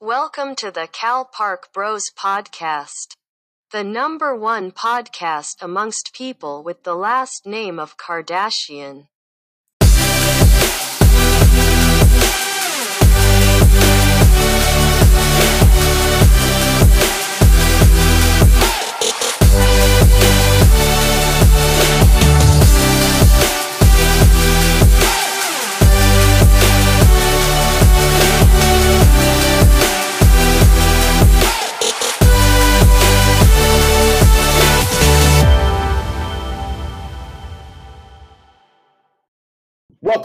Welcome to the Cal Park Bros podcast, the number one podcast amongst people with the last name of Kardashian.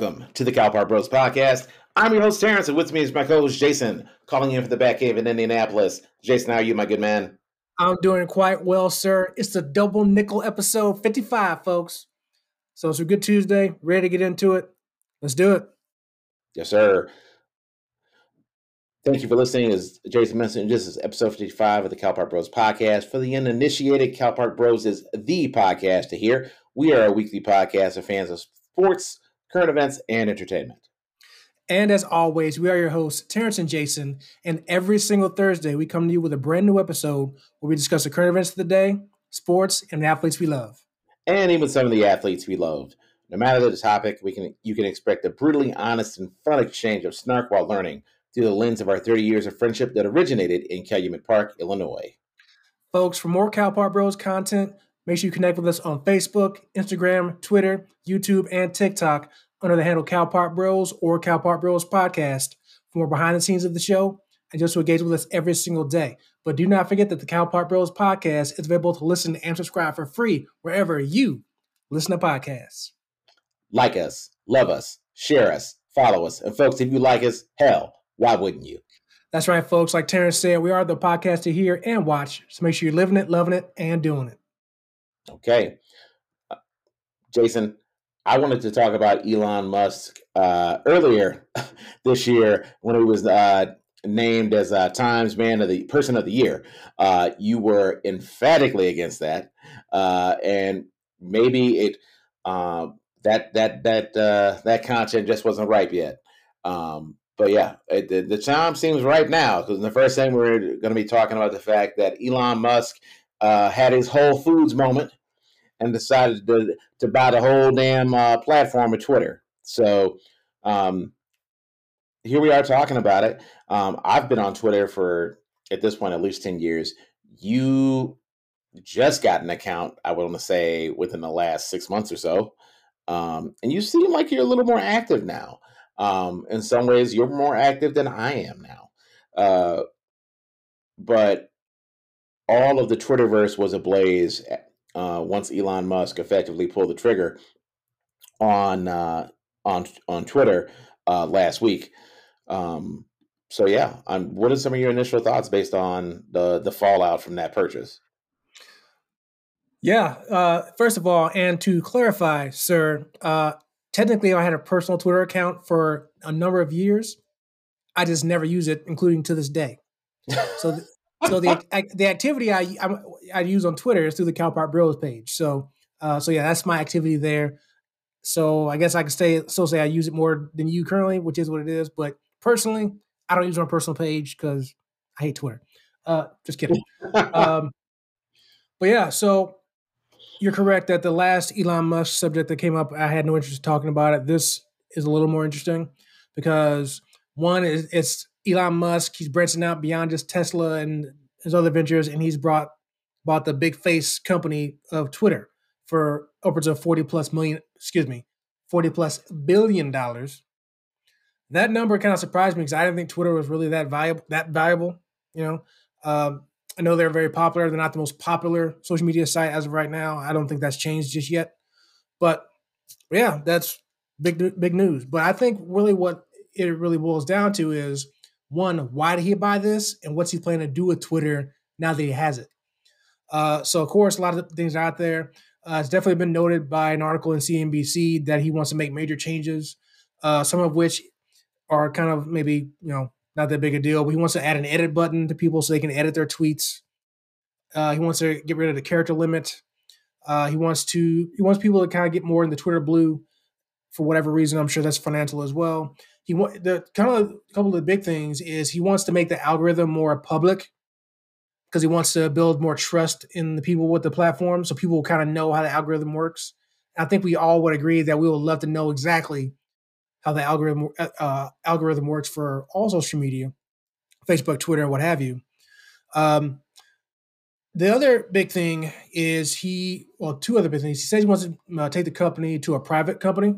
Welcome to the Cal Park Bros podcast. I'm your host Terrence, and with me is my co-host Jason, calling in from the back cave in Indianapolis. Jason, how are you, my good man? I'm doing quite well, sir. It's the double nickel episode 55, folks. So it's a good Tuesday. Ready to get into it. Let's do it. Yes, sir. Thank you for listening. As Jason mentioned, this is episode 55 of the Cal Park Bros podcast. For the uninitiated, Cal Park Bros is the podcast to hear. We are a weekly podcast of fans of sports, current events, and entertainment. And as always, we are your hosts, Terrence and Jason. And every single Thursday, we come to you with a brand new episode where we discuss the current events of the day, sports, and the athletes we love. And even some of the athletes we loved. No matter the topic, we can you can expect a brutally honest and fun exchange of snark while learning through the lens of our 30 years of friendship that originated in Calumet Park, Illinois. Folks, for more Cal Park Bros content, make sure you connect with us on Facebook, Instagram, Twitter, YouTube, and TikTok under the handle Cal Park Bros or Cal Park Bros Podcast for more behind the scenes of the show and just to engage with us every single day. But do not forget that the Cal Park Bros Podcast is available to listen and subscribe for free wherever you listen to podcasts. Like us, love us, share us, follow us. And folks, if you like us, hell, why wouldn't you? That's right, folks. Like Terrence said, we are the podcast to hear and watch. So make sure you're living it, loving it, and doing it. Okay. Uh, Jason, I wanted to talk about Elon Musk uh, earlier this year when he was uh, named as uh, Times Man of the Person of the Year. Uh, you were emphatically against that, uh, and maybe it um, that that that that content just wasn't ripe yet. Um, but yeah, it, the, the time seems ripe now because the first thing we're going to be talking about the fact that Elon Musk had his Whole Foods moment and decided to to buy the whole damn uh, platform of Twitter. So um, here we are talking about it. Um, I've been on Twitter for at this point at least ten years. You just got an account. I want to say within the last six months or so, um, and you seem like you're a little more active now. Um, in some ways, you're more active than I am now. Uh, but all of the Twitterverse was ablaze uh, once Elon Musk effectively pulled the trigger on uh, on on Twitter uh, last week. Um, so yeah, what are some of your initial thoughts based on the the fallout from that purchase? Yeah, uh, first of all, and to clarify, sir, uh, technically I had a personal Twitter account for a number of years. I just never use it, including to this day. So, th- so the the activity I, I, I use on Twitter is through the Cal Park Bros page. So uh, so yeah, that's my activity there. So I guess I could say so say I use it more than you currently, which is what it is. But personally, I don't use it on personal page because I hate Twitter. Uh, just kidding. um, but yeah, so you're correct that the last Elon Musk subject that came up, I had no interest in talking about it. This is a little more interesting because one is it's Elon Musk. He's branching out beyond just Tesla and his other ventures, and he's brought bought the big face company of Twitter for upwards of 40 plus million, excuse me, 40 plus billion dollars. That number kind of surprised me because I didn't think Twitter was really that valuable. That valuable, you know. Um, I know they're very popular. They're not the most popular social media site as of right now. I don't think that's changed just yet. But yeah, that's big big news. But I think really what it really boils down to is one, why did he buy this, and what's he planning to do with Twitter now that he has it? Uh, so, of course, a lot of things out there. Uh, it's definitely been noted by an article in CNBC that he wants to make major changes, uh, some of which are kind of maybe you know not that big a deal. But he wants to add an edit button to people so they can edit their tweets. Uh, he wants to get rid of the character limit. Uh, he wants to he wants people to kind of get more in the Twitter blue for whatever reason. I'm sure that's financial as well. He want the kind of a couple of the big things is he wants to make the algorithm more public because he wants to build more trust in the people with the platform, so people kind of know how the algorithm works. I think we all would agree that we would love to know exactly how the algorithm uh, uh, algorithm works for all social media, Facebook, Twitter, what have you. Um, the other big thing is he, well, two other big things. He says he wants to uh, take the company to a private company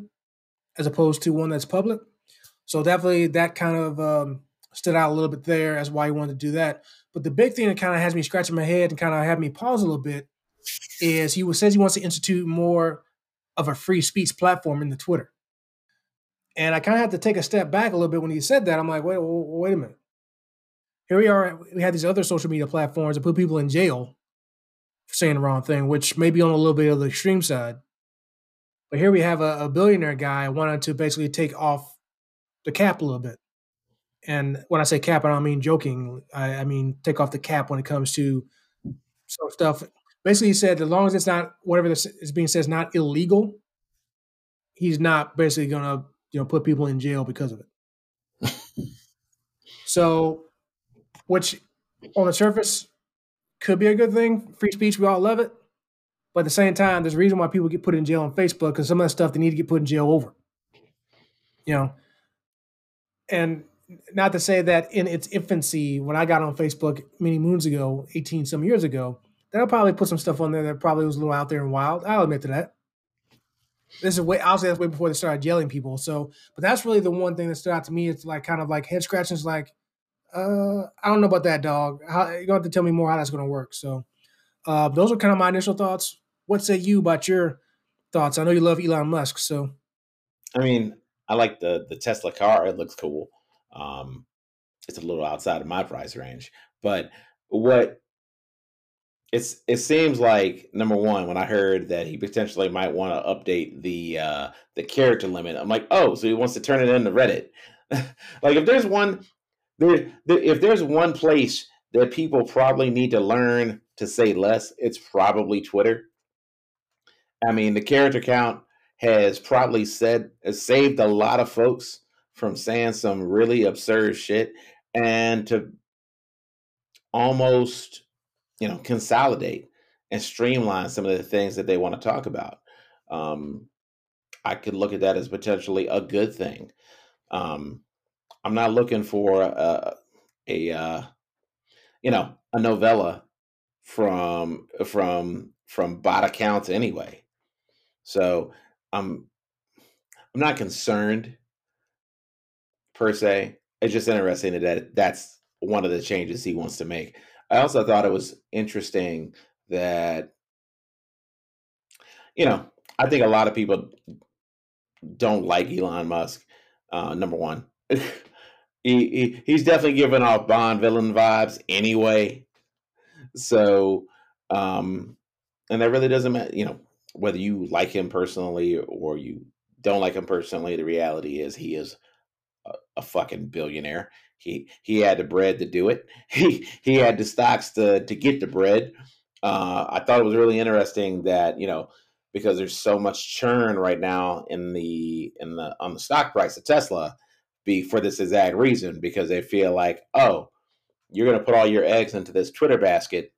as opposed to one that's public. So definitely that kind of um, stood out a little bit there as why he wanted to do that. But the big thing that kind of has me scratching my head and kind of have me pause a little bit is he says he wants to institute more of a free speech platform in the Twitter. And I kind of have to take a step back a little bit when he said that. I'm like, wait, wait, wait a minute. Here we are. We have these other social media platforms that put people in jail for saying the wrong thing, which may be on a little bit of the extreme side. But here we have a, a billionaire guy wanting to basically take off the cap a little bit. And when I say cap, I don't mean joking. I, I mean take off the cap when it comes to some stuff. Basically, he said as long as it's not whatever this is being said is not illegal, he's not basically gonna you know put people in jail because of it. so, which on the surface could be a good thing. Free speech, we all love it. But at the same time, there's a reason why people get put in jail on Facebook because some of that stuff they need to get put in jail over. You know, and not to say that in its infancy, when I got on Facebook many moons ago, 18 some years ago, that I probably put some stuff on there that probably was a little out there and wild. I'll admit to that. This is way say that's way before they started jailing people. So, but that's really the one thing that stood out to me. It's like kind of like head scratching. Is like, uh, I don't know about that dog. How, you're gonna have to tell me more how that's gonna work. So, uh, those are kind of my initial thoughts. What say you about your thoughts? I know you love Elon Musk, so. I mean, I like the the Tesla car. It looks cool. Um, it's a little outside of my price range, but what it's it seems like number one when I heard that he potentially might want to update the uh, the character limit, I'm like, oh, so he wants to turn it into Reddit. like if there's one there, there, if there's one place that people probably need to learn to say less, it's probably Twitter. I mean, the character count has probably said saved a lot of folks from saying some really absurd shit and to almost, you know, consolidate and streamline some of the things that they want to talk about. Um, I could look at that as potentially a good thing. Um, I'm not looking for a, a uh, you know, a novella from from from bot accounts anyway. So I'm I'm not concerned per se. It's just interesting that that's one of the changes he wants to make. I also thought it was interesting that you know I think a lot of people don't like Elon Musk. Uh, number one, he, he he's definitely giving off Bond villain vibes anyway. So, um, and that really doesn't matter. You know, whether you like him personally or you don't like him personally, the reality is he is a, a fucking billionaire. He he had the bread to do it. He he had the stocks to to get the bread. Uh, I thought it was really interesting that you know because there's so much churn right now in the in the on the stock price of Tesla, be for this exact reason because they feel like oh you're going to put all your eggs into this Twitter basket,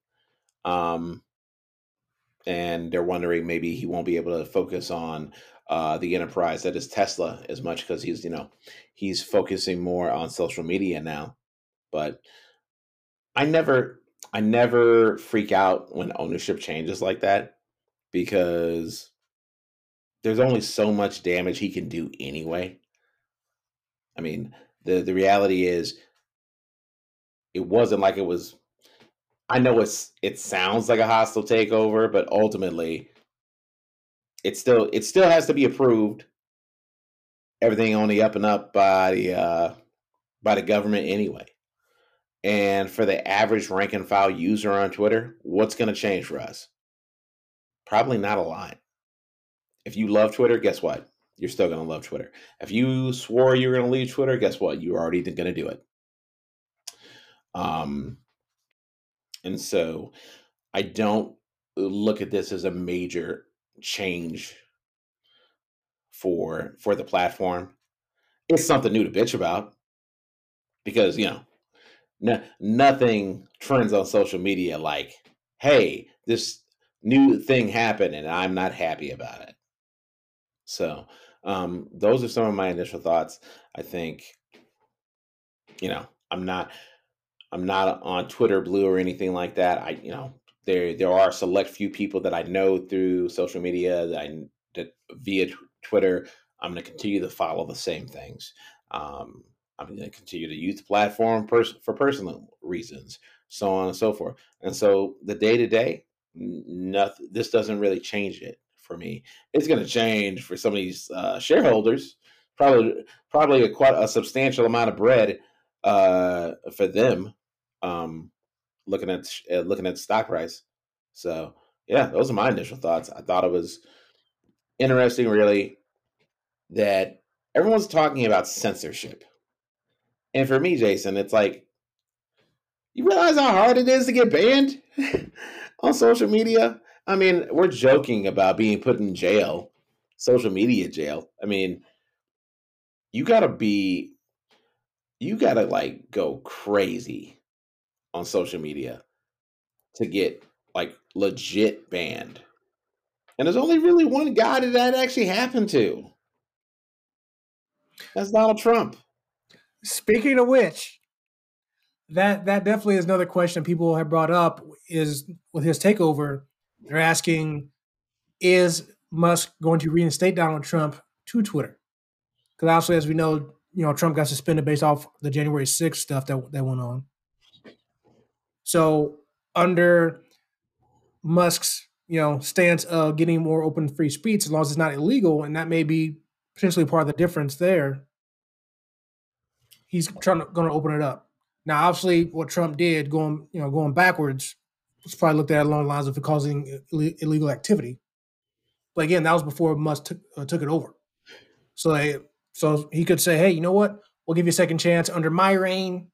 um, and they're wondering maybe he won't be able to focus on uh, the enterprise that is Tesla as much because he's you know he's focusing more on social media now. But I never I never freak out when ownership changes like that because there's only so much damage he can do anyway. I mean, the the reality is it wasn't like it was I know it's it sounds like a hostile takeover, but ultimately it still it still has to be approved. Everything on the up and up by the uh, by the government anyway. And for the average rank and file user on Twitter, what's going to change for us? Probably not a lot. If you love Twitter, guess what? You're still going to love Twitter. If you swore you were going to leave Twitter, guess what? You're already going to do it. Um, and so I don't look at this as a major change for for the platform. it's something new to bitch about because you know no, nothing trends on social media like hey this new thing happened and i'm not happy about it so um, those are some of my initial thoughts i think you know i'm not i'm not on twitter blue or anything like that i you know there there are select few people that i know through social media that i that via twitter i'm going to continue to follow the same things um, I'm going to continue to use the platform pers- for personal reasons, so on and so forth. And so the day to day, nothing. This doesn't really change it for me. It's going to change for some of these uh, shareholders. Probably, probably a quite a substantial amount of bread uh, for them. Um, looking at uh, looking at stock price. So yeah, those are my initial thoughts. I thought it was interesting, really, that everyone's talking about censorship and for me, Jason, it's like, you realize how hard it is to get banned on social media? I mean, we're joking about being put in jail, social media jail. I mean, you gotta be, you gotta like go crazy on social media to get like legit banned. And there's only really one guy that that actually happened to. That's Donald Trump. Speaking of which, that that definitely is another question people have brought up is with his takeover. They're asking, is Musk going to reinstate Donald Trump to Twitter? Because obviously, as we know, you know Trump got suspended based off the January 6th stuff that that went on. So under Musk's you know stance of getting more open free speech, as long as it's not illegal, and that may be potentially part of the difference there he's trying to going to open it up. Now, obviously, what Trump did going you know going backwards was probably looked at along the lines of causing illegal activity. But again, that was before Musk took, uh, took it over. So they, so he could say, hey, you know what? We'll give you a second chance under my reign.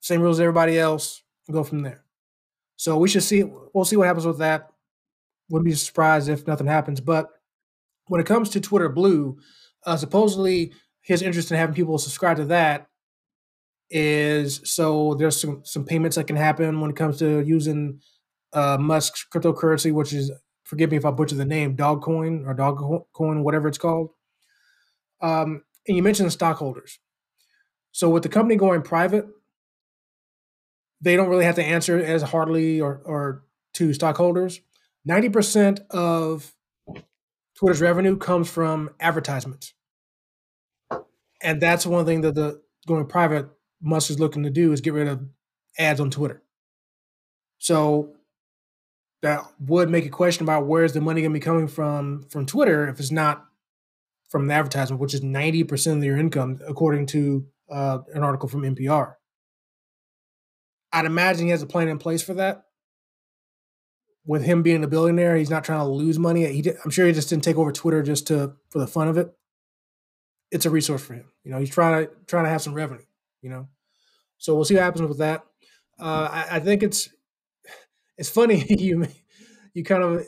Same rules as everybody else. Go from there. So we should see. We'll see what happens with that. Wouldn't be surprised if nothing happens. But when it comes to Twitter Blue, uh, supposedly his interest in having people subscribe to that is so there's some some payments that can happen when it comes to using uh, Musk's cryptocurrency, which is forgive me if I butcher the name, Dogcoin or Dogcoin, whatever it's called. Um, and you mentioned stockholders. So with the company going private, they don't really have to answer as hardly or, or to stockholders. Ninety percent of Twitter's revenue comes from advertisements and that's one thing that the going private Musk is looking to do is get rid of ads on Twitter. So that would make a question about where's the money going to be coming from from Twitter if it's not from the advertisement, which is ninety percent of your income, according to uh, an article from NPR. I'd imagine he has a plan in place for that. With him being a billionaire, he's not trying to lose money. He I'm sure he just didn't take over Twitter just to for the fun of it it's a resource for him. You know, he's trying to trying to have some revenue. You know, so we'll see what happens with that. Uh, I, I think it's it's funny you you kind of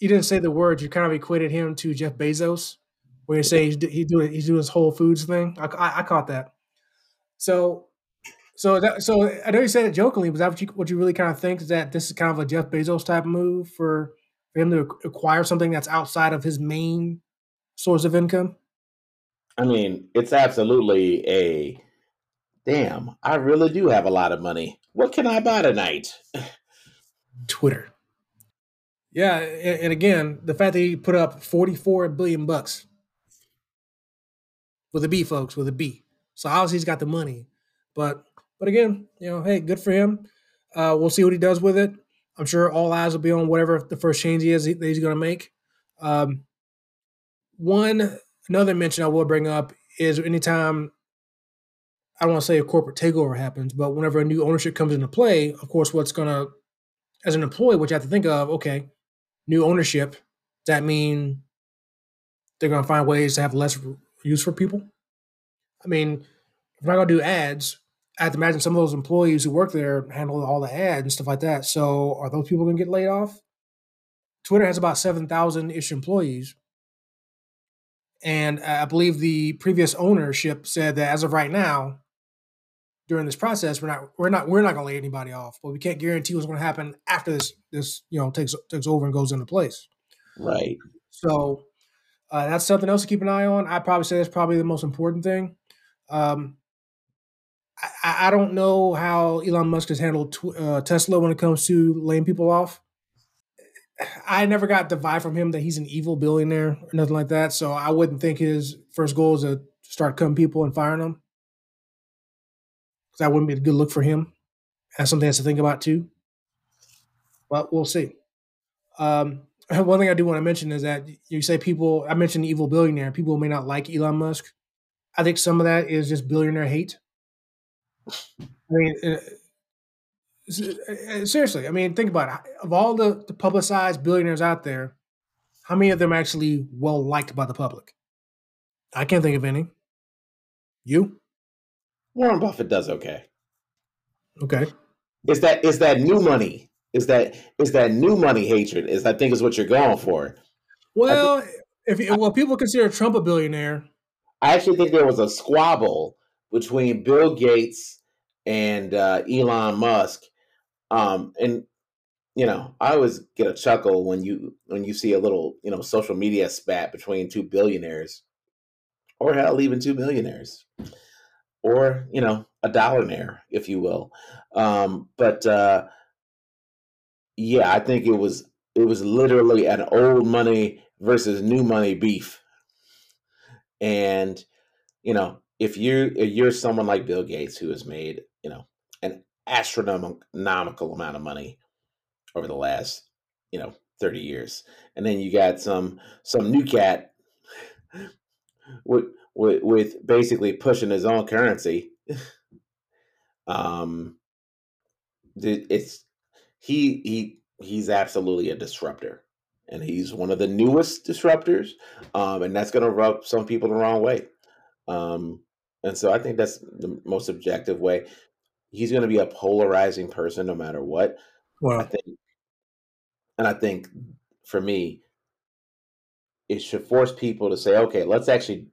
you didn't say the words. You kind of equated him to Jeff Bezos, where you say he's, he's doing he's doing his Whole Foods thing. I, I, I caught that. So so that, so I know you said it jokingly, but that what you what you really kind of think is that this is kind of a Jeff Bezos type move for, for him to acquire something that's outside of his main source of income? I mean, it's absolutely a damn. I really do have a lot of money. What can I buy tonight? Twitter. Yeah, and again, the fact that he put up 44 billion bucks with a B, folks, with a B. So obviously he's got the money, but but again, you know, hey, good for him. Uh, we'll see what he does with it. I'm sure all eyes will be on whatever the first change he is that he's going to make. Um, one Another mention I will bring up is anytime I don't want to say a corporate takeover happens, but whenever a new ownership comes into play, of course, what's going to, as an employee, what you have to think of, okay, new ownership, that mean they're going to find ways to have less use for people? I mean, if I'm going to do ads, I have to imagine some of those employees who work there handle all the ads and stuff like that. So are those people going to get laid off? Twitter has about 7,000 ish employees And I believe the previous ownership said that as of right now, during this process, we're not we're not we're not going to lay anybody off, but we can't guarantee what's going to happen after this this you know takes takes over and goes into place. Right. So uh, that's something else to keep an eye on. I'd probably say that's probably the most important thing. Um, I, I don't know how Elon Musk has handled tw- uh, Tesla when it comes to laying people off. I never got the vibe from him that he's an evil billionaire or nothing like that. So I wouldn't think his first goal is to start cutting people and firing them. Because that wouldn't be a good look for him. That's something else to think about too. But we'll see. Um, one thing I do want to mention is that you say people, I mentioned evil billionaire, people may not like Elon Musk. I think some of that is just billionaire hate. I mean, uh, uh, seriously, I mean, think about it. Of all the, the publicized billionaires out there, how many of them actually well liked by the public? I can't think of any. You? Warren Buffett does okay. Okay. Is that is that new money? Is that is that new money hatred? Is I think is what you're going for. Well, think, if well, people consider Trump a billionaire. I actually think there was a squabble between Bill Gates and uh, Elon Musk um, and you know, I always get a chuckle when you when you see a little you know social media spat between two billionaires, or hell, even two millionaires, or you know, a dollarnaire, if you will. Um, but uh, yeah, I think it was it was literally an old money versus new money beef, and you know, if you if you're someone like Bill Gates who has made you know an astronomical amount of money over the last, you know, 30 years. And then you got some some new cat with with, with basically pushing his own currency. um it's he he he's absolutely a disruptor and he's one of the newest disruptors um and that's going to rub some people the wrong way um and so i think that's the most objective way he's going to be a polarizing person no matter what. Well, I think, and I think for me, it should force people to say, okay, let's actually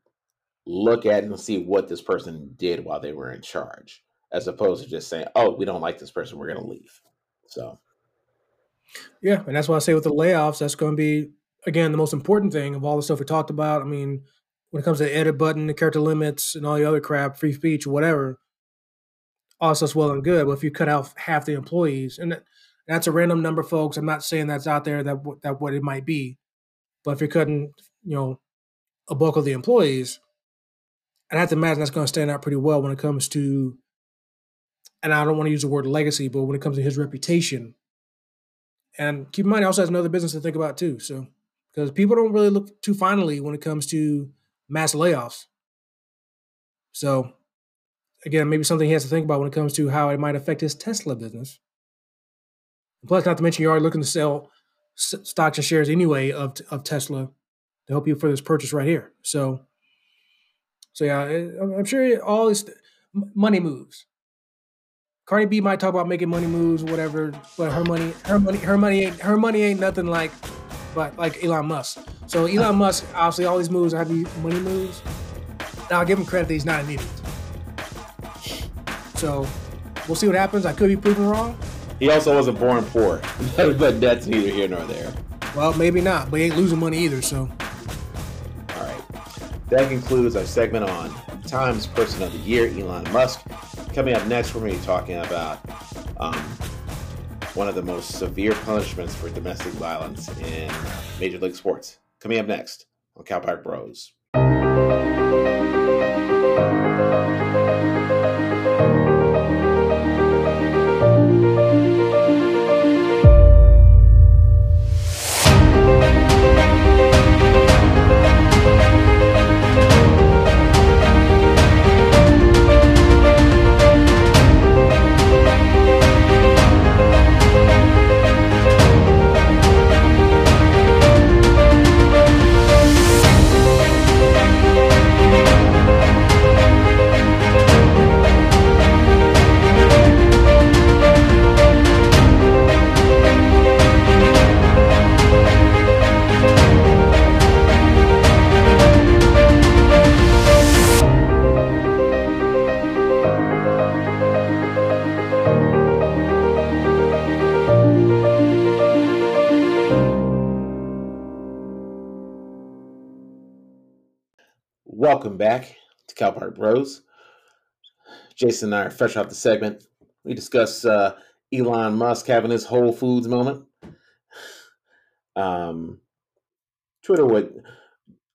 look at and see what this person did while they were in charge, as opposed to just saying, oh, we don't like this person, we're going to leave. So, yeah, and that's why I say with the layoffs, that's going to be again the most important thing of all the stuff we talked about. I mean, when it comes to the edit button, the character limits, and all the other crap, free speech, whatever all stuff's well and good. But if you cut out half the employees, and that's a random number, folks. I'm not saying that's out there that that what it might be, but if you're cutting, you know, a bulk of the employees, I have to imagine that's going to stand out pretty well when it comes to, and I don't want to use the word legacy, but when it comes to his reputation. And keep in mind, he also has another business to think about too. So, because people don't really look too finally when it comes to mass layoffs. So again, maybe something he has to think about when it comes to how it might affect his Tesla business. Plus, not to mention, you're already looking to sell stocks and shares anyway of of Tesla to help you for this purchase right here. So, so yeah, I'm sure all this money moves. Cardi B might talk about making money moves, whatever, but her money, her money, her money ain't her money ain't nothing like, but like Elon Musk. So Elon Musk, obviously, all these moves have these money moves. Now I'll give him credit that he's not an idiot. So we'll see what happens. I could be proven wrong. He also wasn't born poor, but that's neither here nor there. Well, maybe not, but he ain't losing money either. So. All right. That concludes our segment on Times Person of the Year, Elon Musk. Coming up next, we're going to be talking about um, one of the most severe punishments for domestic violence in Major League Sports. Coming up next on Cal Park Bros. Park Bros. Jason and I are fresh off the segment. We discuss uh, Elon Musk having his Whole Foods moment. Um, Twitter would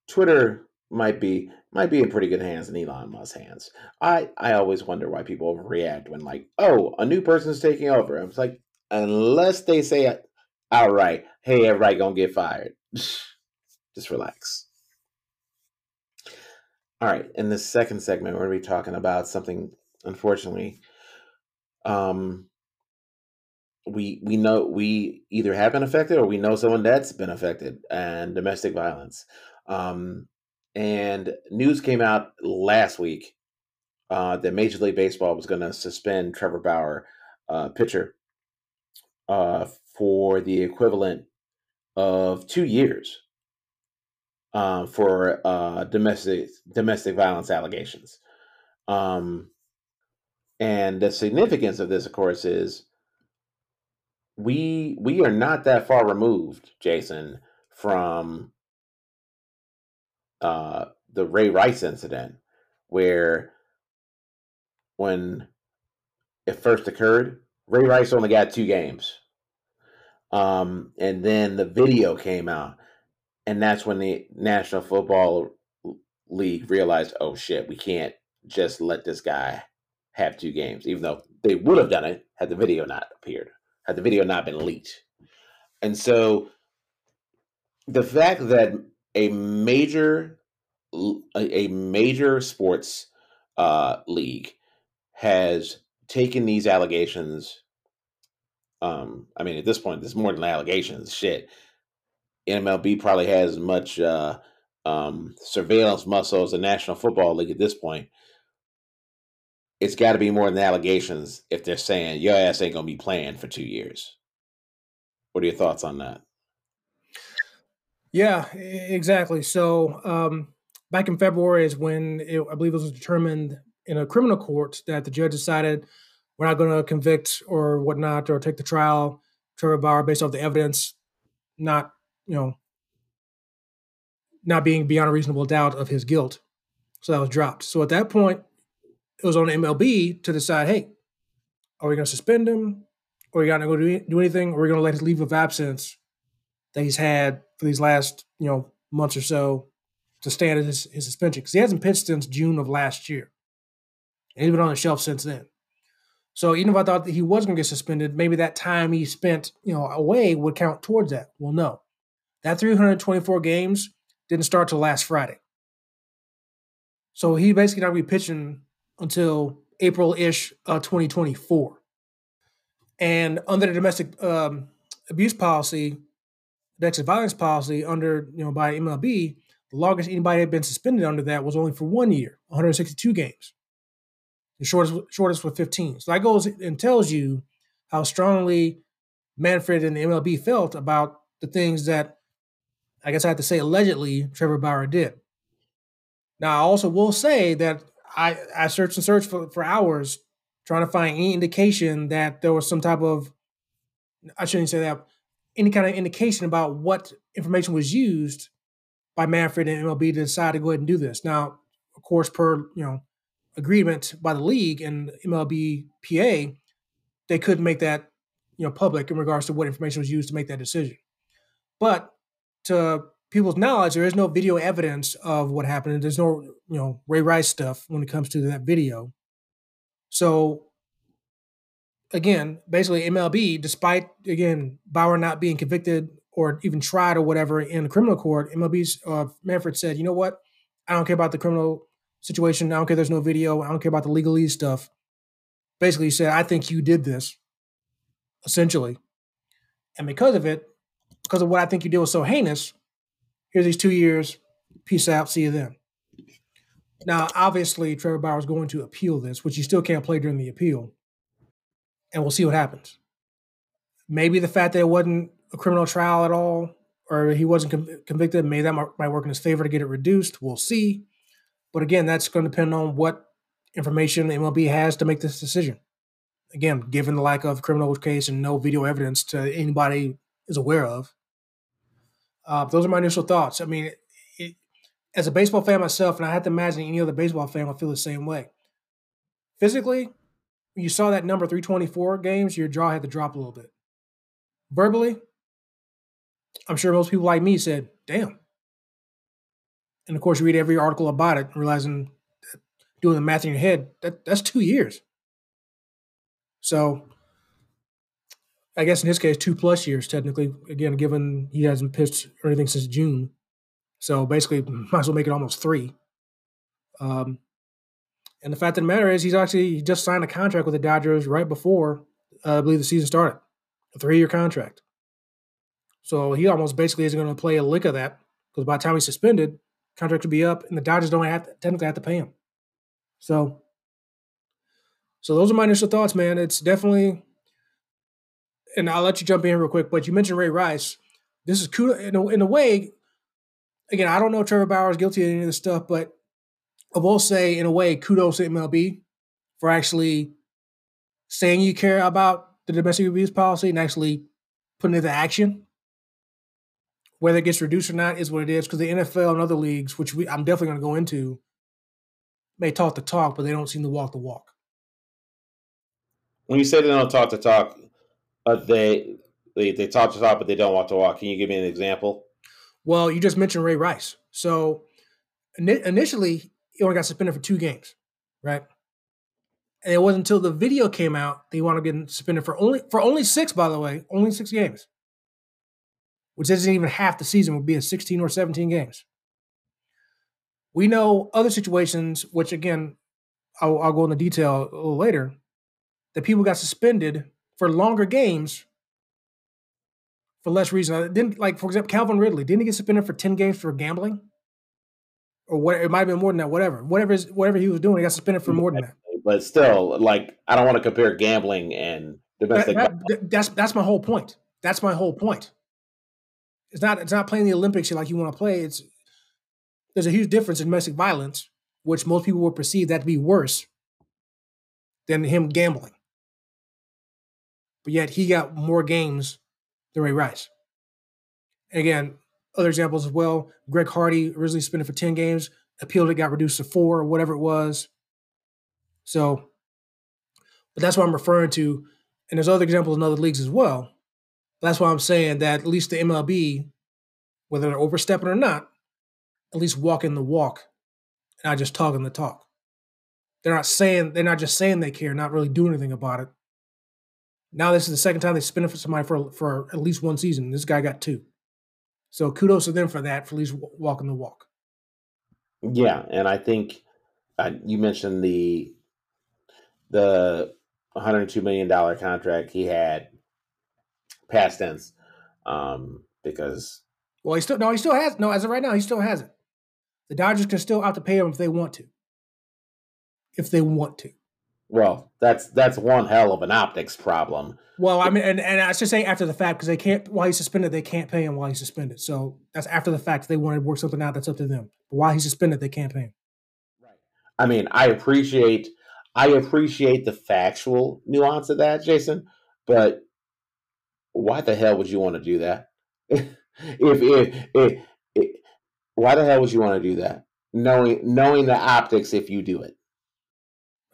Twitter might be might be in pretty good hands in Elon Musk's hands. I I always wonder why people react when like, oh, a new person's taking over. I'm like, unless they say outright, hey, everybody gonna get fired. Just relax. All right, in this second segment, we're gonna be talking about something. Unfortunately, um, we we know we either have been affected or we know someone that's been affected and domestic violence um and news came out last week uh that major league baseball was going to suspend trevor bauer uh pitcher uh for the equivalent of two years uh, for uh domestic domestic violence allegations. Um and the significance of this of course is we we are not that far removed, Jason, from uh, the Ray Rice incident, where when it first occurred, Ray Rice only got two games, um, and then the video came out, and that's when the National Football League realized, oh shit, we can't just let this guy have two games, even though they would have done it had the video not appeared had the video not been leaked. And so the fact that a major a major sports uh, league has taken these allegations um, I mean, at this point, there's more than allegations. Shit, MLB probably has as much uh, um, surveillance muscle as the National Football League at this point it's got to be more than allegations if they're saying your ass ain't gonna be playing for two years. What are your thoughts on that? Yeah, exactly. So um, back in February is when it, I believe it was determined in a criminal court that the judge decided we're not going to convict or whatnot or take the trial Trevor Bauer based off the evidence, not you know, not being beyond a reasonable doubt of his guilt. So that was dropped. So at that point, it was on MLB to decide, hey, are we going to suspend him? Or are we going to go do, do anything? Or are we going to let his leave of absence that he's had for these last, you know, months or so to stand his, his suspension? Because he hasn't pitched since June of last year. And he's been on the shelf since then. So even if I thought that he was going to get suspended, maybe that time he spent, you know, away would count towards that. Well, no. That 324 games didn't start till last Friday. So he basically not be pitching until April ish uh, 2024. And under the domestic um, abuse policy, domestic violence policy, under you know by MLB, the longest anybody had been suspended under that was only for one year, 162 games. The shortest shortest was 15. So that goes and tells you how strongly Manfred and the MLB felt about the things that I guess I have to say allegedly Trevor Bauer did. Now I also will say that I I searched and searched for, for hours trying to find any indication that there was some type of I shouldn't say that any kind of indication about what information was used by Manfred and MLB to decide to go ahead and do this. Now, of course, per you know agreement by the league and MLB PA, they couldn't make that you know public in regards to what information was used to make that decision. But to people's knowledge, there is no video evidence of what happened. There's no, you know, Ray Rice stuff when it comes to that video. So again, basically MLB, despite again Bauer not being convicted or even tried or whatever in the criminal court, MLB's uh, Manfred said, you know what? I don't care about the criminal situation. I don't care. There's no video. I don't care about the legalese stuff. Basically, he said, I think you did this, essentially, and because of it, because of what I think you did was so heinous, here's these two years. Peace out. See you then. Now, obviously, Trevor Bauer is going to appeal this, which he still can't play during the appeal. And we'll see what happens. Maybe the fact that it wasn't a criminal trial at all, or he wasn't com- convicted, maybe that might work in his favor to get it reduced. We'll see. But again, that's going to depend on what information MLB has to make this decision. Again, given the lack of criminal case and no video evidence to anybody is aware of, uh, those are my initial thoughts. I mean, it, as a baseball fan myself, and I have to imagine any other baseball fan would feel the same way. Physically, you saw that number 324 games, your jaw had to drop a little bit. Verbally, I'm sure most people like me said, damn. And of course, you read every article about it, realizing doing the math in your head, that, that's two years. So I guess in his case, two plus years technically. Again, given he hasn't pitched or anything since June, so basically, might as well make it almost three. Um, and the fact of the matter is, he's actually he just signed a contract with the Dodgers right before uh, I believe the season started, a three-year contract. So he almost basically isn't going to play a lick of that because by the time he's suspended, contract could be up, and the Dodgers don't have to, technically have to pay him. So, so those are my initial thoughts, man. It's definitely, and I'll let you jump in real quick. But you mentioned Ray Rice. This is cool in a, in a way. Again, I don't know if Trevor Bauer is guilty of any of this stuff, but I will say, in a way, kudos to MLB for actually saying you care about the domestic abuse policy and actually putting it into action. Whether it gets reduced or not is what it is, because the NFL and other leagues, which we, I'm definitely going to go into, may talk the talk, but they don't seem to walk the walk. When you say they don't talk the talk, uh, they, they they talk the talk, but they don't walk to walk. Can you give me an example? Well, you just mentioned Ray Rice. So initially, he only got suspended for two games, right? And it wasn't until the video came out they wound up getting suspended for only for only six, by the way, only six games, which isn't even half the season. Would be a sixteen or seventeen games. We know other situations, which again, I'll, I'll go into detail a little later, that people got suspended for longer games for less reason. Uh, didn't like, for example, Calvin Ridley didn't he get suspended for ten games for gambling, or what? It might have been more than that. Whatever, whatever, is, whatever he was doing, he got suspended for more than that. But still, like, I don't want to compare gambling and domestic. That, that, that's that's my whole point. That's my whole point. It's not it's not playing the Olympics like you want to play. It's there's a huge difference in domestic violence, which most people would perceive that to be worse than him gambling. But yet he got more games than Ray Rice. And again, other examples as well. Greg Hardy originally suspended for 10 games, appealed it, got reduced to four or whatever it was. So, but that's what I'm referring to. And there's other examples in other leagues as well. That's why I'm saying that at least the MLB, whether they're overstepping or not, at least walking the walk, and not just talking the talk. They're not saying they're not just saying they care, not really doing anything about it. Now this is the second time they spin it for somebody for for at least one season. This guy got two, so kudos to them for that, for at least walking the walk. Yeah, and I think uh, you mentioned the the 102 million dollar contract he had past tense um, because well he still no he still has no as of right now he still has it the Dodgers can still have to pay him if they want to. If they want to. Well, that's that's one hell of an optics problem. Well, I mean, and, and I should say after the fact because they can't while he's suspended, they can't pay him while he's suspended. So that's after the fact. If they want to work something out, that's up to them. But while he's suspended, they can't pay him. Right. I mean, I appreciate I appreciate the factual nuance of that, Jason. But why the hell would you want to do that? if, if if if why the hell would you want to do that? Knowing knowing the optics if you do it.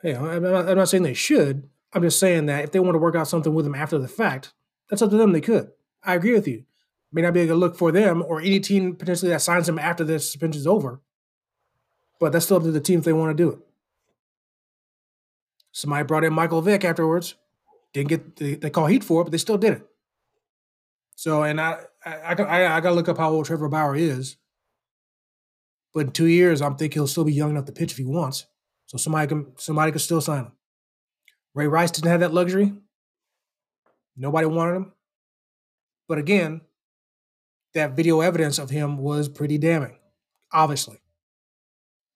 Hey, I'm not, I'm not saying they should. I'm just saying that if they want to work out something with them after the fact, that's up to them. They could. I agree with you. May not be a good look for them or any team potentially that signs them after the suspension is over. But that's still up to the team if they want to do it. Somebody brought in Michael Vick afterwards. Didn't get they, they call heat for it, but they still did it. So, and I I, I, I got to look up how old Trevor Bauer is. But in two years, I'm thinking he'll still be young enough to pitch if he wants. So somebody can somebody can still sign him. Ray Rice didn't have that luxury. Nobody wanted him. But again, that video evidence of him was pretty damning, obviously.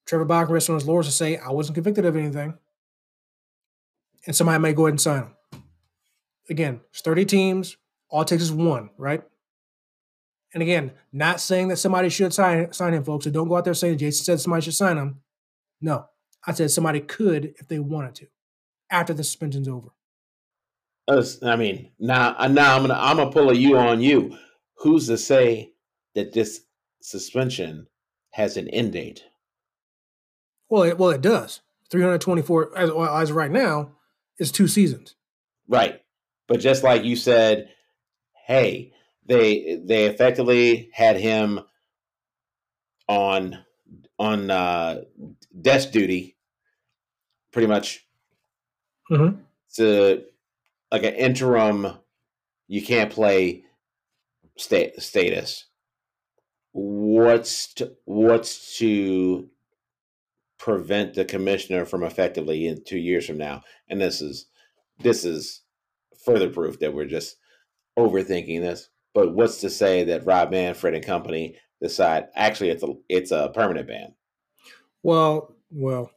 Trevor Bauer can rest on his laurels to say, I wasn't convicted of anything. And somebody may go ahead and sign him. Again, it's 30 teams. All it takes is one, right? And again, not saying that somebody should sign sign him, folks. So don't go out there saying Jason said somebody should sign him. No, I said somebody could if they wanted to, after the suspension's over. I mean, now now I'm gonna I'm gonna pull a you on you. Who's to say that this suspension has an end date. Well, it, well, it does. 324 as, as right now is two seasons. Right. But just like you said, hey, they they effectively had him on on uh, desk duty, pretty much. Mm-hmm. To like an interim, you can't play state status. What's to, what's to prevent the commissioner from effectively in two years from now? And this is this is further proof that we're just overthinking this. But what's to say that Rob Manfred and company decide actually it's a it's a permanent ban? Well, well,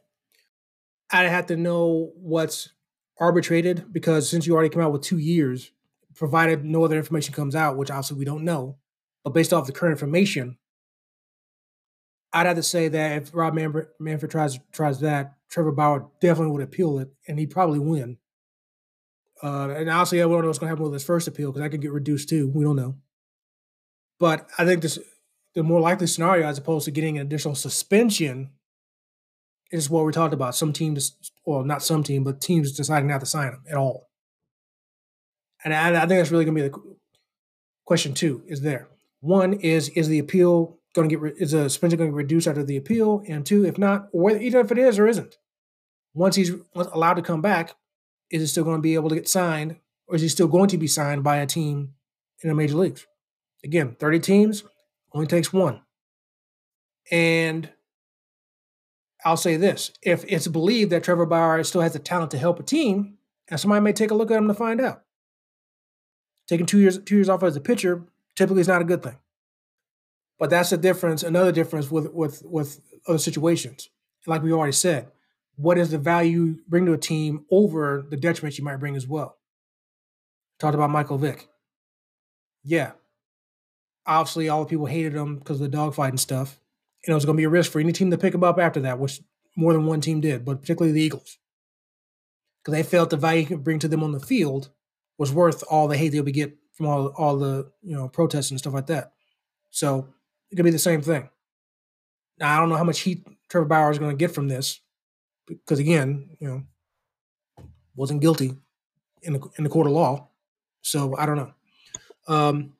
I have to know what's arbitrated because since you already came out with two years, provided no other information comes out, which obviously we don't know, but based off the current information, I'd have to say that if Rob Manfred tries tries that, Trevor Bauer definitely would appeal it, and he'd probably win. Uh, and obviously, I don't know what's going to happen with his first appeal because that could get reduced too. We don't know. But I think this the more likely scenario, as opposed to getting an additional suspension, is what we talked about. Some teams, well, not some team, but teams deciding not to sign him at all. And I, I think that's really going to be the question two. Is there one is is the appeal going to get re- is the suspension going to reduce after the appeal? And two, if not, or either if it is or isn't, once he's allowed to come back, is he still going to be able to get signed, or is he still going to be signed by a team in the major leagues? Again, 30 teams only takes one. And I'll say this if it's believed that Trevor Bauer still has the talent to help a team, and somebody may take a look at him to find out. Taking two years two years off as a pitcher typically is not a good thing. But that's the difference, another difference with with with other situations. Like we already said, what is the value you bring to a team over the detriment you might bring as well? Talked about Michael Vick. Yeah. Obviously, all the people hated him because of the dogfight and stuff. And it was going to be a risk for any team to pick him up after that, which more than one team did, but particularly the Eagles. Because they felt the value he could bring to them on the field was worth all the hate they would get from all, all the you know protests and stuff like that. So it could be the same thing. Now, I don't know how much heat Trevor Bauer is going to get from this, because again, you know, wasn't guilty in the in the court of law. So I don't know. Um,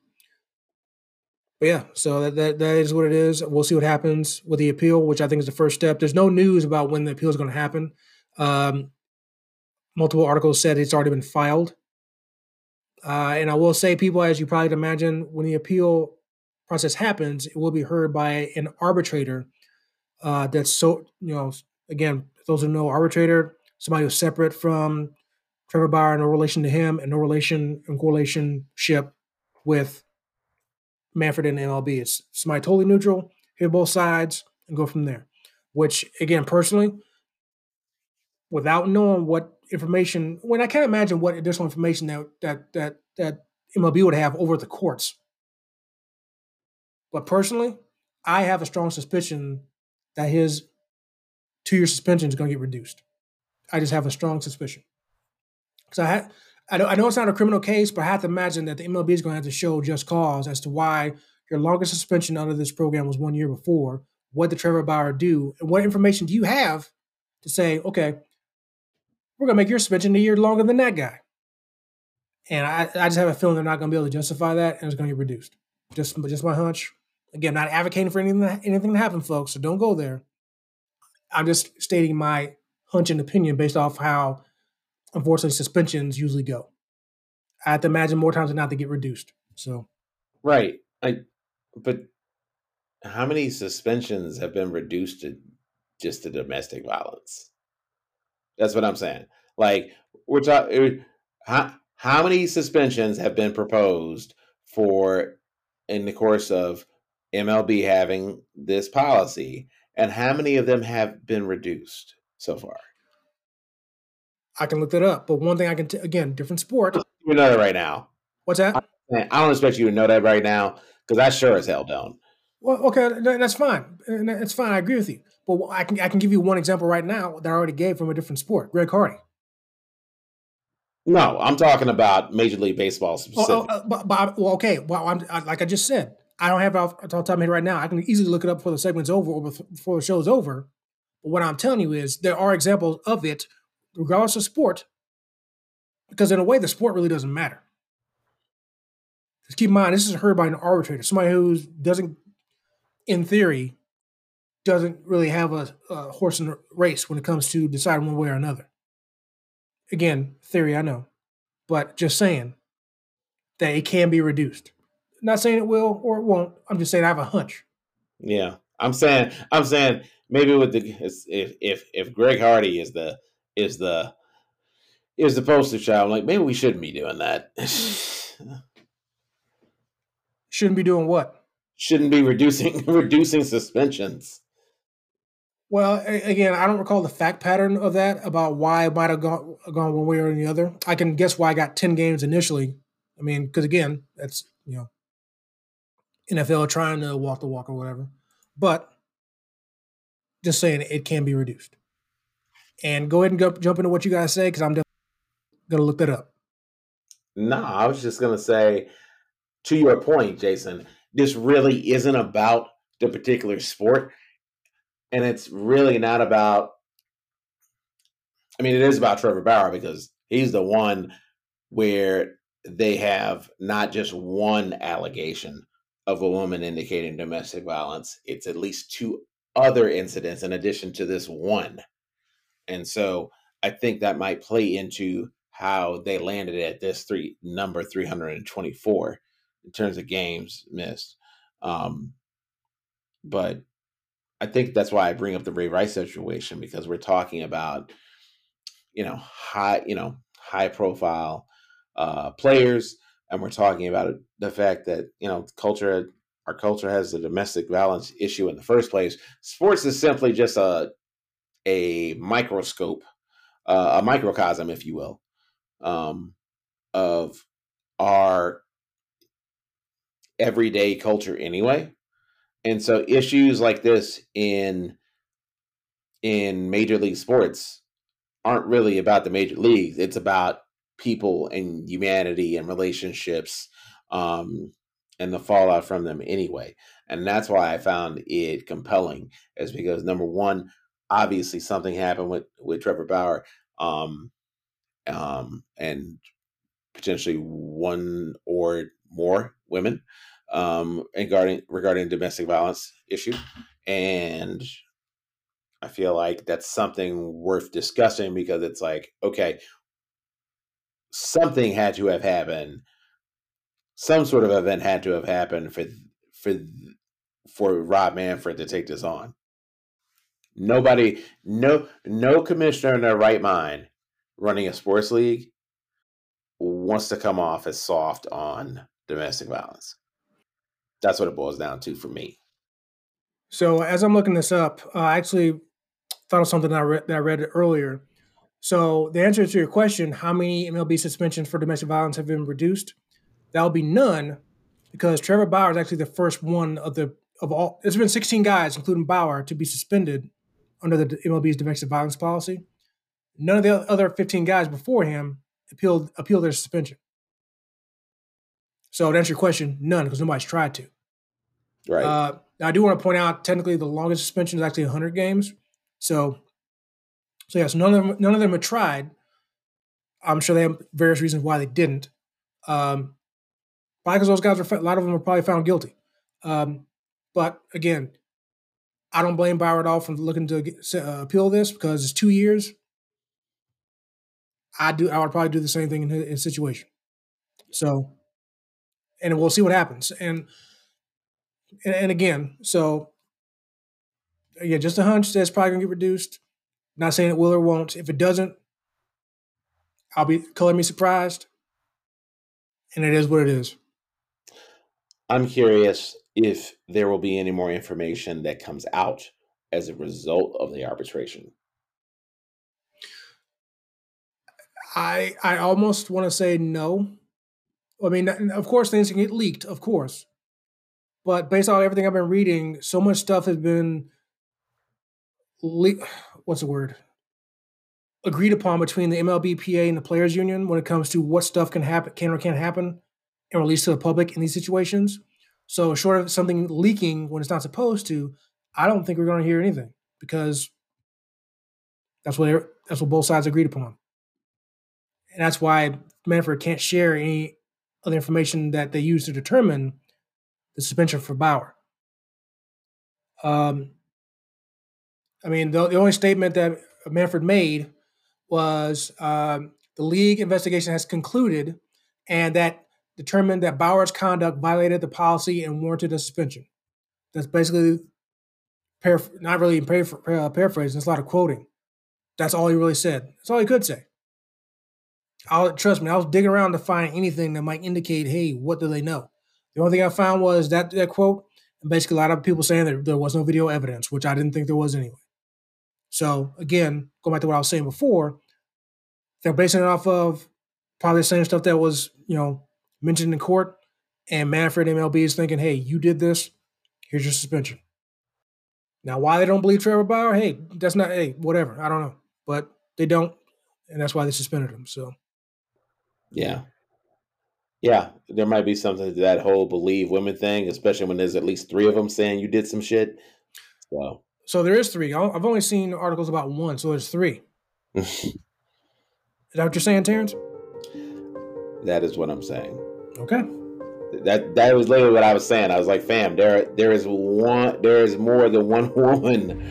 but yeah, so that, that that is what it is. We'll see what happens with the appeal, which I think is the first step. There's no news about when the appeal is going to happen. Um, multiple articles said it's already been filed. Uh, and I will say, people, as you probably imagine, when the appeal process happens, it will be heard by an arbitrator uh, that's so, you know, again, those who know arbitrator, somebody who's separate from Trevor Bauer, no relation to him, and no relation and correlationship with Manfred and MLB. It's somebody totally neutral, hear both sides, and go from there. Which, again, personally, without knowing what information, when I can't imagine what additional information that that that that MLB would have over the courts. But personally, I have a strong suspicion that his two year suspension is going to get reduced. I just have a strong suspicion. Because I had, I know, I know it's not a criminal case, but I have to imagine that the MLB is going to have to show just cause as to why your longest suspension under this program was one year before. What did Trevor Bauer do? And what information do you have to say, okay, we're going to make your suspension a year longer than that guy? And I, I just have a feeling they're not going to be able to justify that and it's going to get reduced. Just, just my hunch. Again, not advocating for anything, anything to happen, folks, so don't go there. I'm just stating my hunch and opinion based off how, unfortunately, suspensions usually go. I have to imagine more times than not they get reduced. So, right, I, but how many suspensions have been reduced to just to domestic violence? That's what I'm saying. Like, we're talking. Eh, how how many suspensions have been proposed for in the course of MLB having this policy? and how many of them have been reduced so far? I can look that up, but one thing I can t- again, different sport. You know that right now. What's that? I, I don't expect you to know that right now because I sure as hell don't. Well, okay, that's fine. That's fine. I agree with you. But I can I can give you one example right now that I already gave from a different sport. Greg Hardy. No, I'm talking about Major League Baseball specifically. Oh, oh, uh, but, but, well, okay. Well, I'm like I just said, I don't have it off the top of my head right now. I can easily look it up before the segment's over or before the show's over. But what I'm telling you is there are examples of it, regardless of sport, because in a way, the sport really doesn't matter. Just keep in mind, this is heard by an arbitrator, somebody who doesn't, in theory, doesn't really have a, a horse in the race when it comes to deciding one way or another. Again, theory, I know, but just saying that it can be reduced. Not saying it will or it won't. I'm just saying I have a hunch. Yeah, I'm saying I'm saying maybe with the if if if Greg Hardy is the is the is the poster child, like maybe we shouldn't be doing that. shouldn't be doing what? Shouldn't be reducing reducing suspensions. Well, again, I don't recall the fact pattern of that about why it might have gone gone one way or the other. I can guess why I got ten games initially. I mean, because again, that's you know, NFL trying to walk the walk or whatever. But just saying, it can be reduced. And go ahead and go, jump into what you guys say because I'm gonna look that up. No, I was just gonna say, to your point, Jason, this really isn't about the particular sport and it's really not about. I mean, it is about Trevor Bauer because he's the one where they have not just one allegation of a woman indicating domestic violence, it's at least two other incidents in addition to this one. And so I think that might play into how they landed at this three number 324 in terms of games missed. Um, but I think that's why I bring up the Ray Rice situation because we're talking about, you know, high, you know, high profile uh, players, and we're talking about the fact that you know culture, our culture has a domestic violence issue in the first place. Sports is simply just a a microscope, uh, a microcosm, if you will, um, of our everyday culture anyway. And so issues like this in in major league sports aren't really about the major leagues. It's about people and humanity and relationships um, and the fallout from them anyway. And that's why i found it compelling is because number one obviously something happened with with trevor bauer um, um, and potentially one or more women um, regarding regarding domestic violence issue, and I feel like that's something worth discussing because it's like, okay, something had to have happened, some sort of event had to have happened for for for Rob Manfred to take this on. Nobody, no, no commissioner in their right mind running a sports league wants to come off as soft on domestic violence. That's what it boils down to for me. So as I'm looking this up, uh, I actually thought of something that I, read, that I read earlier. So the answer to your question, how many MLB suspensions for domestic violence have been reduced? That will be none, because Trevor Bauer is actually the first one of the of all. There's been 16 guys, including Bauer, to be suspended under the MLB's domestic violence policy. None of the other 15 guys before him appealed appealed their suspension. So to answer your question, none, because nobody's tried to. Right. Uh, I do want to point out, technically, the longest suspension is actually 100 games. So, so yes, none of them, none of them have tried. I'm sure they have various reasons why they didn't. Um, probably because those guys are a lot of them are probably found guilty. Um, but again, I don't blame Bauer at all for looking to get, uh, appeal this because it's two years. I do. I would probably do the same thing in his situation. So and we'll see what happens. And and, and again, so yeah, just a hunch that's probably gonna get reduced. Not saying it will or won't. If it doesn't, I'll be color me surprised. And it is what it is. I'm curious if there will be any more information that comes out as a result of the arbitration. I I almost want to say no I mean, of course, things can get leaked, of course. But based on everything I've been reading, so much stuff has been le- what's the word? Agreed upon between the MLBPA and the players union when it comes to what stuff can happen, can or can't happen, and released to the public in these situations. So, short of something leaking when it's not supposed to, I don't think we're going to hear anything because that's what that's what both sides agreed upon, and that's why Manfred can't share any of the information that they use to determine the suspension for Bauer. Um, I mean, the, the only statement that Manfred made was um, the league investigation has concluded and that determined that Bauer's conduct violated the policy and warranted a suspension. That's basically not really paraph- uh, paraphrasing, it's a lot of quoting. That's all he really said. That's all he could say. I'll, trust me, I was digging around to find anything that might indicate, hey, what do they know? The only thing I found was that, that quote, and basically a lot of people saying that there was no video evidence, which I didn't think there was anyway. So again, going back to what I was saying before, they're basing it off of probably the same stuff that was, you know, mentioned in court. And Manfred MLB is thinking, hey, you did this, here's your suspension. Now, why they don't believe Trevor Bauer, hey, that's not, hey, whatever. I don't know. But they don't, and that's why they suspended him. So, yeah. Yeah, there might be something to that whole believe women thing, especially when there's at least three of them saying you did some shit. So, so there is three. I've only seen articles about one, so there's three. is that what you're saying, Terrence? That is what I'm saying. Okay. That that was literally what I was saying. I was like, fam, there there is one there is more than one woman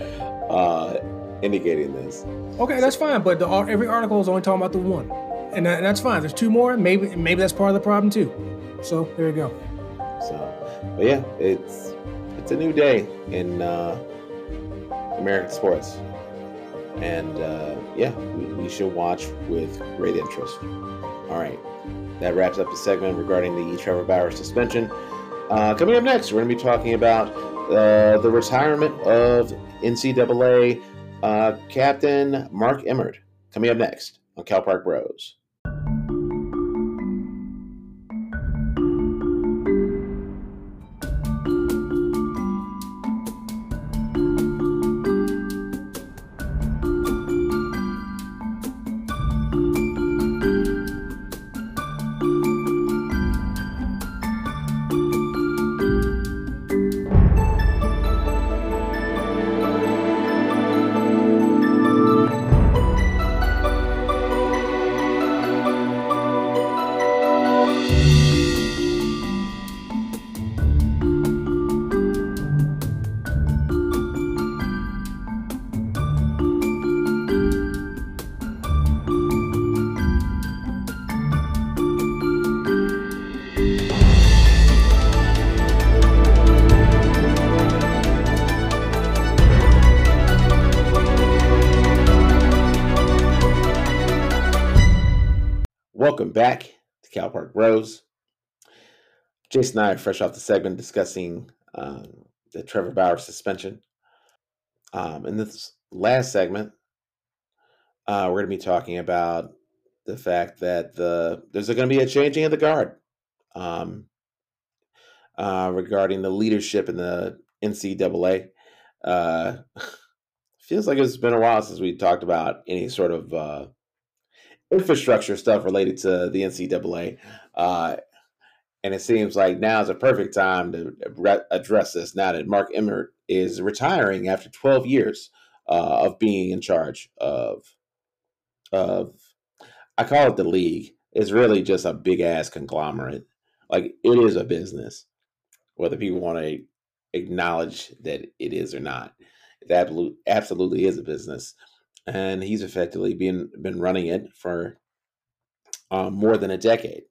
uh indicating this. Okay, that's fine. But the, every article is only talking about the one, and, that, and that's fine. There's two more. Maybe maybe that's part of the problem too. So there you go. So, but yeah, it's it's a new day in uh, American sports, and uh, yeah, we, we should watch with great interest. All right, that wraps up the segment regarding the Trevor Bauer suspension. Uh, coming up next, we're going to be talking about uh, the retirement of NCAA uh, Captain Mark Emmert. Coming up next on Cal Park Bros. Back to Cal Park Bros. Jason and I are fresh off the segment discussing um, the Trevor Bauer suspension. Um, in this last segment, uh, we're going to be talking about the fact that the there's going to be a changing of the guard um, uh, regarding the leadership in the NCAA. Uh, feels like it's been a while since we talked about any sort of uh, infrastructure stuff related to the NCAA. Uh, and it seems like now is a perfect time to re- address this now that Mark Emmert is retiring after 12 years uh, of being in charge of, of, I call it the league. It's really just a big ass conglomerate. Like it is a business, whether people want to acknowledge that it is or not. It absolutely is a business and he's effectively been been running it for um, more than a decade.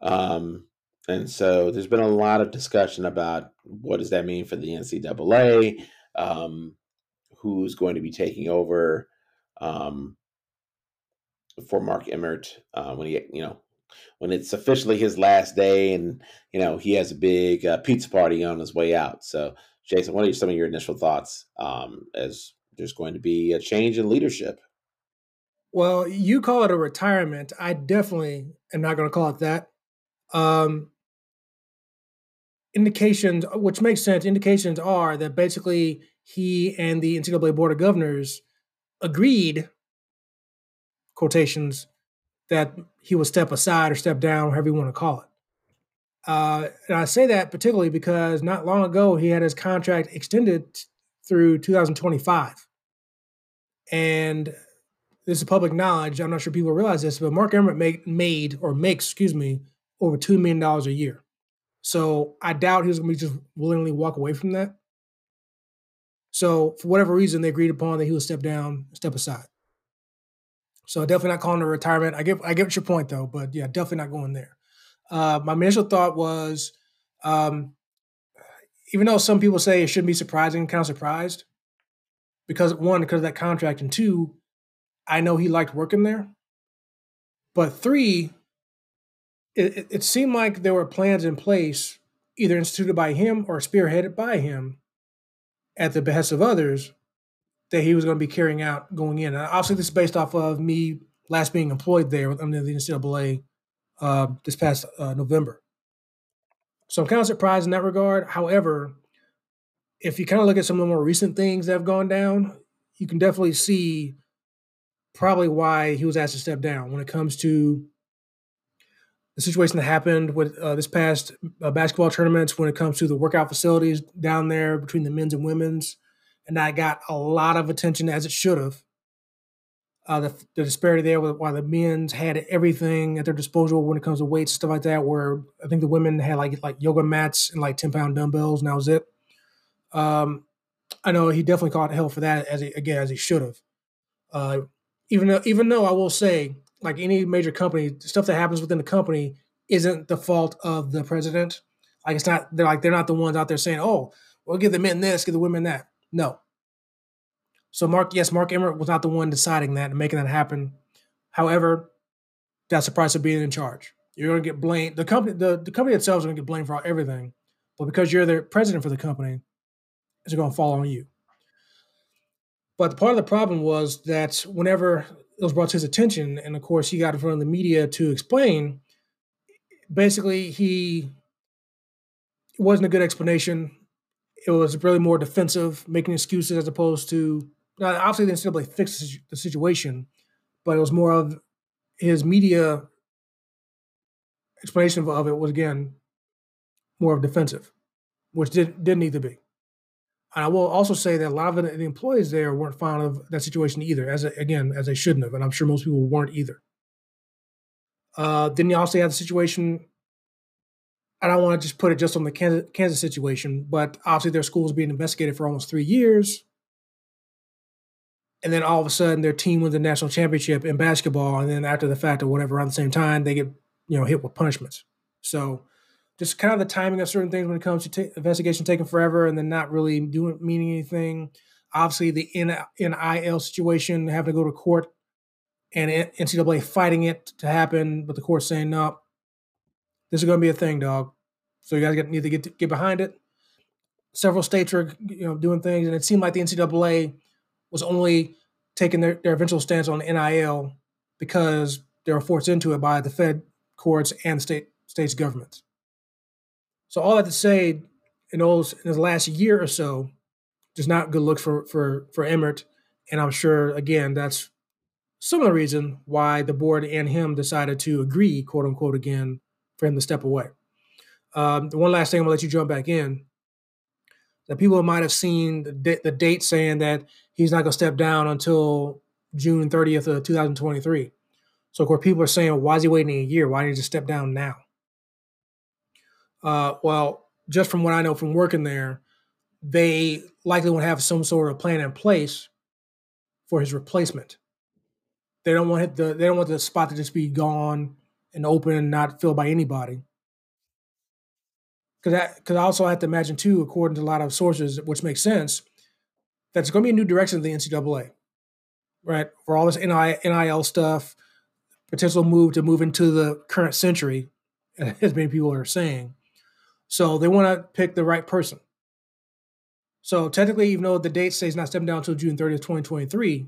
Um, and so there's been a lot of discussion about what does that mean for the NCAA, um, who's going to be taking over um, for Mark Emmert uh, when he, you know, when it's officially his last day, and you know he has a big uh, pizza party on his way out. So, Jason, what are some of your initial thoughts um, as there's going to be a change in leadership. Well, you call it a retirement. I definitely am not going to call it that. Um, indications, which makes sense, indications are that basically he and the NCAA Board of Governors agreed, quotations, that he would step aside or step down, however you want to call it. Uh, and I say that particularly because not long ago he had his contract extended through 2025. And this is public knowledge. I'm not sure people realize this, but Mark Emmert made or makes, excuse me, over $2 million a year. So I doubt he's going to be just willingly walk away from that. So for whatever reason, they agreed upon that he would step down, step aside. So definitely not calling a retirement. I get I get your point though, but yeah, definitely not going there. Uh, my initial thought was, um, even though some people say it shouldn't be surprising, kind of surprised because one, because of that contract, and two, I know he liked working there. But three, it, it seemed like there were plans in place, either instituted by him or spearheaded by him, at the behest of others, that he was going to be carrying out going in. And obviously, this is based off of me last being employed there under the NCAA uh, this past uh, November. So I'm kind of surprised in that regard. However, if you kind of look at some of the more recent things that have gone down, you can definitely see probably why he was asked to step down when it comes to the situation that happened with uh, this past uh, basketball tournaments when it comes to the workout facilities down there between the men's and women's and that got a lot of attention as it should have. Uh, the, the, disparity there while the men's had everything at their disposal when it comes to weights stuff like that where i think the women had like like yoga mats and like 10 pound dumbbells and that was it um, i know he definitely caught hell for that as he again as he should have uh, even though even though i will say like any major company, stuff that happens within the company isn't the fault of the president. Like it's not they're like they're not the ones out there saying, "Oh, we'll give the men this, give the women that." No. So Mark, yes, Mark Emmert was not the one deciding that and making that happen. However, that's the price of being in charge. You're going to get blamed. The company, the, the company itself is going to get blamed for everything, but because you're the president for the company, it's going to fall on you. But part of the problem was that whenever it was brought to his attention, and of course he got in front of the media to explain. Basically, he it wasn't a good explanation. It was really more defensive, making excuses as opposed to now, obviously they didn't simply fix the situation, but it was more of his media explanation of it was again more of defensive, which did, didn't need to be. And I will also say that a lot of the employees there weren't fond of that situation either, as again as they shouldn't have, and I'm sure most people weren't either. Uh, then you also have the situation. I don't want to just put it just on the Kansas, Kansas situation, but obviously their school was being investigated for almost three years, and then all of a sudden their team wins the national championship in basketball, and then after the fact or whatever, around the same time they get you know hit with punishments. So just kind of the timing of certain things when it comes to t- investigation taking forever and then not really doing meaning anything. Obviously, the NIL situation having to go to court and NCAA fighting it to happen, but the court saying no, this is going to be a thing, dog. So you guys need to get to, get behind it. Several states are you know doing things, and it seemed like the NCAA was only taking their, their eventual stance on NIL because they were forced into it by the Fed courts and state states governments. So all that to say, in those in the last year or so, just not good looks for for for Emmert, and I'm sure again that's some of the reason why the board and him decided to agree, quote unquote, again for him to step away. Um, the one last thing I'm gonna let you jump back in. That people might have seen the, the date saying that he's not gonna step down until June 30th of 2023. So of course people are saying, why is he waiting a year? Why didn't he just step down now? Uh, well, just from what I know from working there, they likely will have some sort of plan in place for his replacement. They don't want the they don't want the spot to just be gone and open and not filled by anybody. Because because I also have to imagine too, according to a lot of sources, which makes sense, that it's going to be a new direction of the NCAA, right? For all this NIL stuff, potential move to move into the current century, as many people are saying. So they want to pick the right person. So technically, even though the date says not stepping down until June 30th, 2023,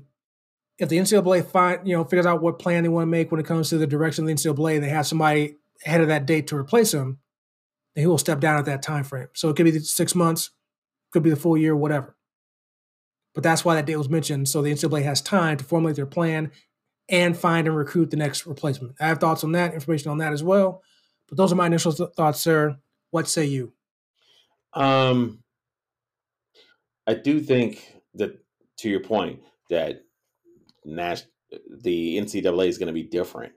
if the NCAA find, you know, figures out what plan they want to make when it comes to the direction of the NCAA, they have somebody ahead of that date to replace him, then he will step down at that time frame. So it could be six months, could be the full year, whatever. But that's why that date was mentioned. So the NCAA has time to formulate their plan and find and recruit the next replacement. I have thoughts on that, information on that as well. But those are my initial th- thoughts, sir. What say you? Um, I do think that, to your point, that Nash, the NCAA is going to be different.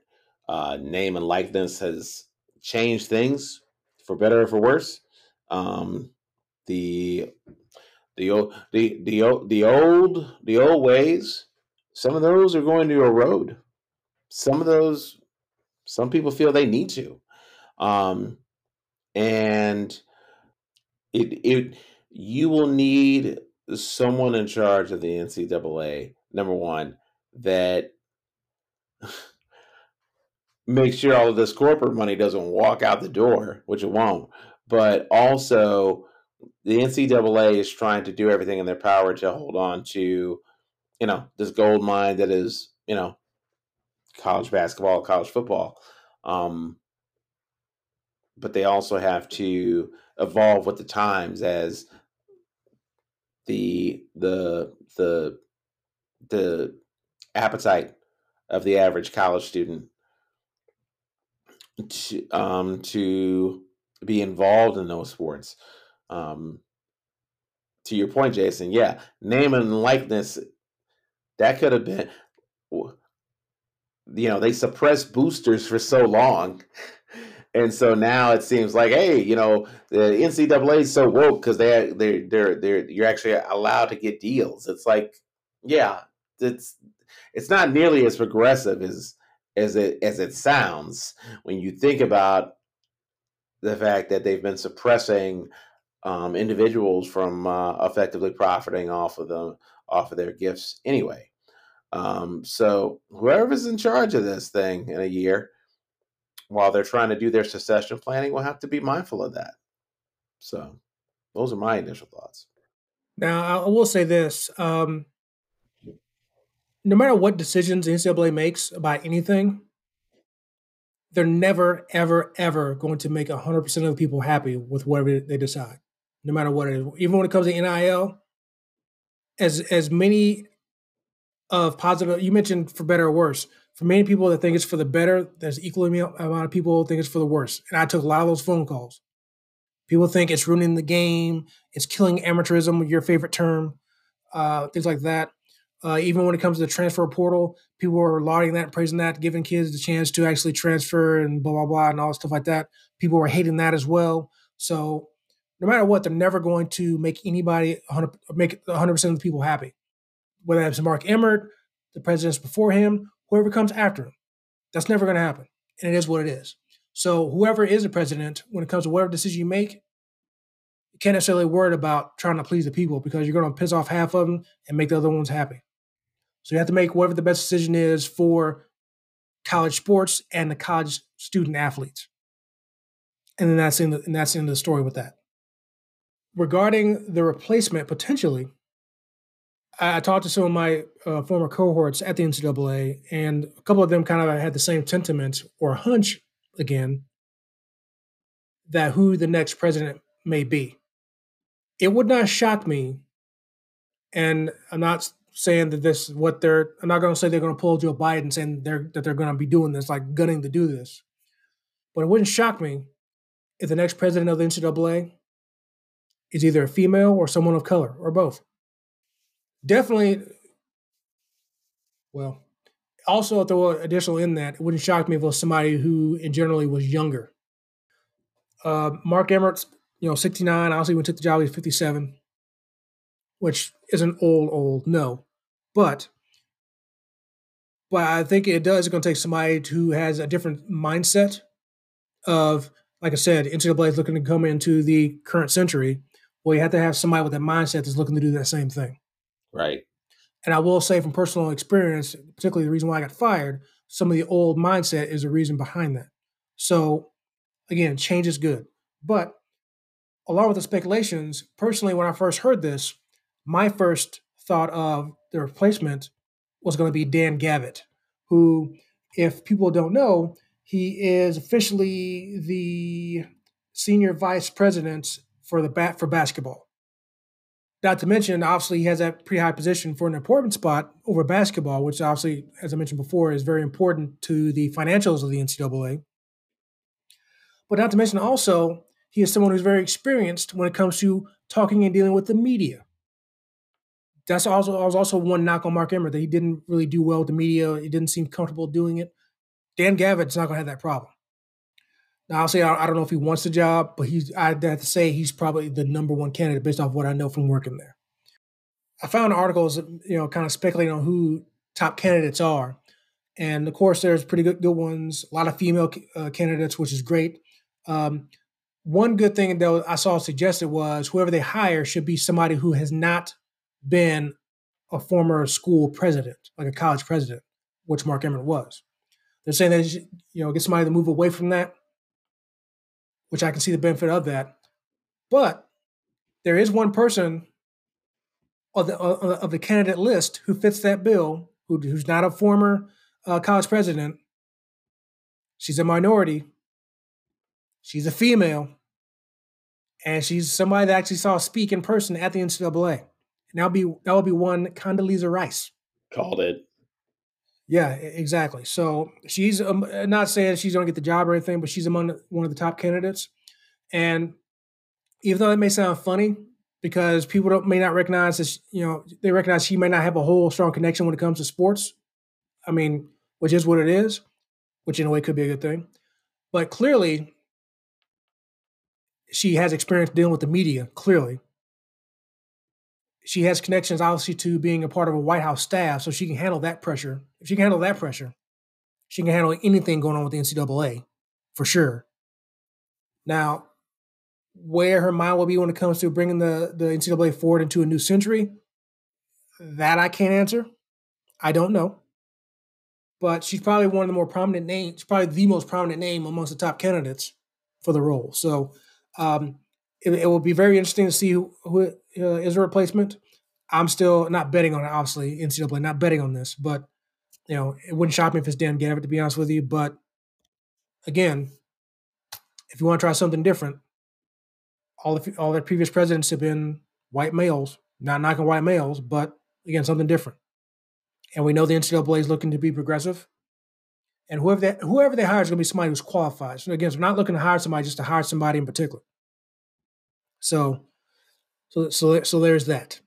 Uh, name and likeness has changed things for better or for worse. Um, the the old the the the old the old ways some of those are going to erode some of those some people feel they need to um and it it you will need someone in charge of the ncaa number one that makes sure all of this corporate money doesn't walk out the door which it won't but also the NCAA is trying to do everything in their power to hold on to, you know, this gold mine that is, you know, college basketball, college football. Um, but they also have to evolve with the times as the the the the appetite of the average college student to um, to be involved in those sports. Um, to your point, Jason, yeah, name and likeness, that could have been, you know, they suppressed boosters for so long. And so now it seems like, hey, you know, the NCAA is so woke because they they they're they're you're actually allowed to get deals. It's like, yeah, it's it's not nearly as progressive as as it as it sounds when you think about the fact that they've been suppressing um, individuals from uh, effectively profiting off of them off of their gifts anyway. Um, so whoever's in charge of this thing in a year, while they're trying to do their succession planning, we'll have to be mindful of that. So those are my initial thoughts. Now I will say this: um, no matter what decisions the NCAA makes about anything, they're never, ever, ever going to make 100% of the people happy with whatever they decide no matter what it is. Even when it comes to NIL, as as many of positive you mentioned for better or worse. For many people that think it's for the better, there's equally amount of people think it's for the worse. And I took a lot of those phone calls. People think it's ruining the game, it's killing amateurism, your favorite term, uh, things like that. Uh, even when it comes to the transfer portal, people are lauding that, praising that, giving kids the chance to actually transfer and blah blah blah and all stuff like that. People are hating that as well. So no matter what, they're never going to make anybody 100, make 100% of the people happy. Whether it's Mark Emmert, the presidents before him, whoever comes after him. That's never going to happen. And it is what it is. So whoever is the president, when it comes to whatever decision you make, you can't necessarily worry about trying to please the people because you're going to piss off half of them and make the other ones happy. So you have to make whatever the best decision is for college sports and the college student athletes. And then that's in the, and that's in the story with that regarding the replacement potentially, I, I talked to some of my uh, former cohorts at the NCAA, and a couple of them kind of had the same sentiment or hunch again that who the next president may be. It would not shock me, and I'm not saying that this what they're. I'm not going to say they're going to pull Joe Biden saying they're that they're going to be doing this, like gunning to do this. But it wouldn't shock me if the next president of the NCAA is either a female or someone of color or both. Definitely, well, also throw additional in that, it wouldn't shock me if it was somebody who in generally was younger. Uh, Mark Emmert's, you know, 69. Obviously, when he took the job, he was 57, which isn't old, old, no. But but I think it does. It's going to take somebody who has a different mindset of, like I said, NCAA is looking to come into the current century well, you have to have somebody with that mindset that's looking to do that same thing. Right. And I will say from personal experience, particularly the reason why I got fired, some of the old mindset is the reason behind that. So again, change is good. But along with the speculations, personally, when I first heard this, my first thought of the replacement was going to be Dan Gavitt, who, if people don't know, he is officially the senior vice president for the bat for basketball. Not to mention, obviously, he has that pretty high position for an important spot over basketball, which obviously, as I mentioned before, is very important to the financials of the NCAA. But not to mention also, he is someone who's very experienced when it comes to talking and dealing with the media. That's also was also one knock on Mark Emmert that he didn't really do well with the media. He didn't seem comfortable doing it. Dan Gavitt's not going to have that problem. Now I'll say I, I, don't know if he wants the job, but he's I'd have to say he's probably the number one candidate based off what I know from working there. I found articles, you know, kind of speculating on who top candidates are, and of course there's pretty good good ones. A lot of female uh, candidates, which is great. Um, one good thing that I saw suggested was whoever they hire should be somebody who has not been a former school president, like a college president, which Mark Emmert was. They're saying that you know get somebody to move away from that, which I can see the benefit of that. But there is one person of the of the candidate list who fits that bill, who, who's not a former uh, college president. She's a minority. She's a female, and she's somebody that actually saw speak in person at the NCAA. And that'll be that will be one Condoleezza Rice. Called it. Yeah, exactly. So she's um, not saying she's going to get the job or anything, but she's among one of the top candidates. And even though it may sound funny, because people don't, may not recognize this, you know, they recognize she may not have a whole strong connection when it comes to sports. I mean, which is what it is, which in a way could be a good thing. But clearly, she has experience dealing with the media, clearly. She has connections, obviously, to being a part of a White House staff, so she can handle that pressure. If she can handle that pressure, she can handle anything going on with the NCAA, for sure. Now, where her mind will be when it comes to bringing the, the NCAA forward into a new century, that I can't answer. I don't know. But she's probably one of the more prominent names, probably the most prominent name amongst the top candidates for the role. So um, it, it, will be very interesting to see who, who uh, is a replacement. I'm still not betting on it, obviously, NCAA, not betting on this, but you know, it wouldn't shock me if it's Dan Gavitt, to be honest with you. But again, if you want to try something different, all the all their previous presidents have been white males. Not knocking white males, but again, something different. And we know the NCAA is looking to be progressive. And whoever they, whoever they hire is going to be somebody who's qualified. So again, we're not looking to hire somebody just to hire somebody in particular. So, so, so, so there's that.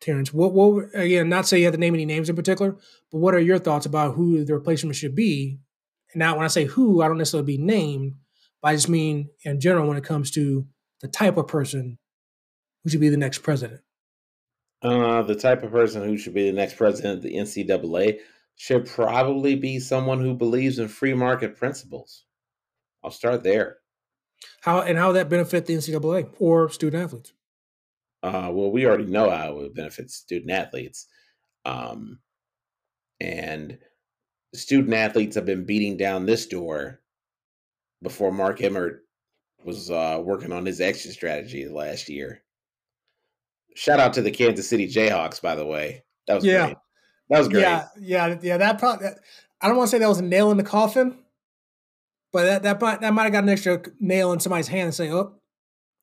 Terrence, what, what, again, not say you have to name any names in particular, but what are your thoughts about who the replacement should be? And now, when I say who, I don't necessarily be named, but I just mean in general when it comes to the type of person who should be the next president? Uh, the type of person who should be the next president of the NCAA should probably be someone who believes in free market principles. I'll start there. How and how would that benefit the NCAA or student athletes? Uh, well, we already know how it would benefit student athletes, um, and student athletes have been beating down this door before Mark Emmert was uh, working on his exit strategy last year. Shout out to the Kansas City Jayhawks, by the way. That was yeah. great. That was great. Yeah, yeah, yeah. That probably. I don't want to say that was a nail in the coffin, but that that might, that might have got an extra nail in somebody's hand and say, "Oh,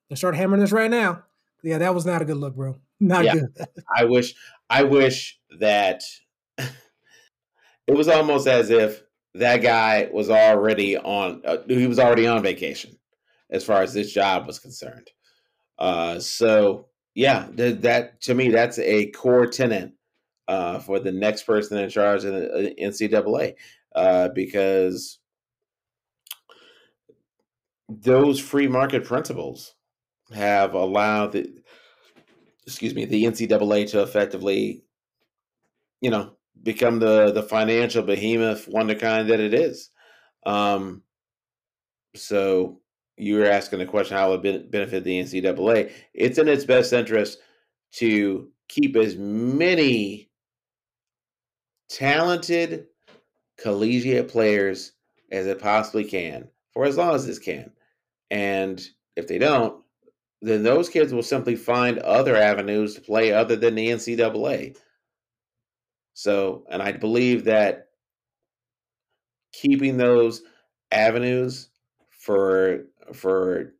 let's start hammering this right now." Yeah, that was not a good look, bro. Not yeah. good. I wish. I wish that it was almost as if that guy was already on. Uh, he was already on vacation as far as this job was concerned. Uh, so yeah, th- that to me that's a core tenet uh, for the next person in charge of the uh, NCAA uh, because those free market principles have allowed the excuse me the NCAA to effectively, you know, become the the financial behemoth wonder kind that it is. Um, so you're asking the question how it would benefit the NCAA. It's in its best interest to keep as many talented collegiate players as it possibly can for as long as this can. And if they don't, then those kids will simply find other avenues to play other than the NCAA. So, and I believe that keeping those avenues for for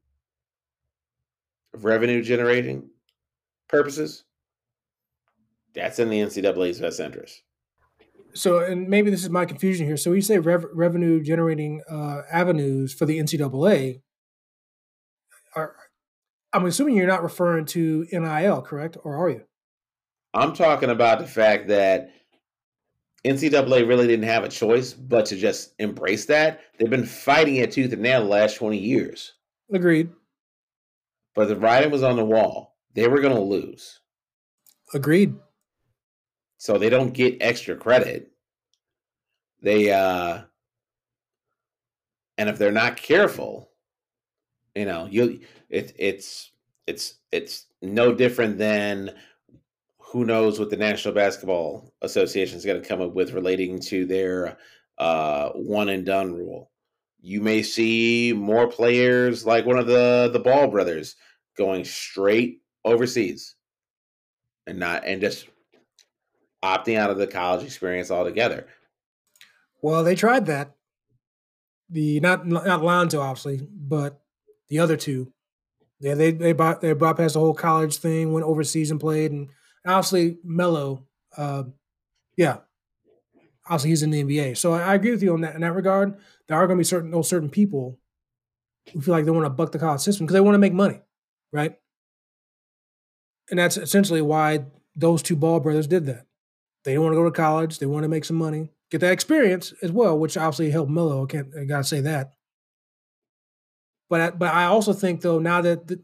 revenue generating purposes, that's in the NCAA's best interest. so, and maybe this is my confusion here. So, you say rev- revenue generating uh, avenues for the NCAA. Are I'm assuming you're not referring to NIL, correct? Or are you? I'm talking about the fact that NCAA really didn't have a choice but to just embrace that. They've been fighting it tooth and nail the last 20 years. Agreed. But the writing was on the wall. They were going to lose. Agreed. So they don't get extra credit. They, uh, and if they're not careful, you know, you it, it's it's it's no different than who knows what the National Basketball Association is going to come up with relating to their uh, one and done rule. You may see more players like one of the the Ball brothers going straight overseas and not and just opting out of the college experience altogether. Well, they tried that. The not not Lonzo obviously, but the other two. Yeah, they they bought they bypassed the whole college thing, went overseas and played, and obviously Melo, uh, yeah, obviously he's in the NBA. So I, I, agree with you on that in that regard. There are going to be certain those certain people who feel like they want to buck the college system because they want to make money, right? And that's essentially why those two Ball brothers did that. They didn't want to go to college. They want to make some money, get that experience as well, which obviously helped Melo. I can't I gotta say that. But but I also think though now that the,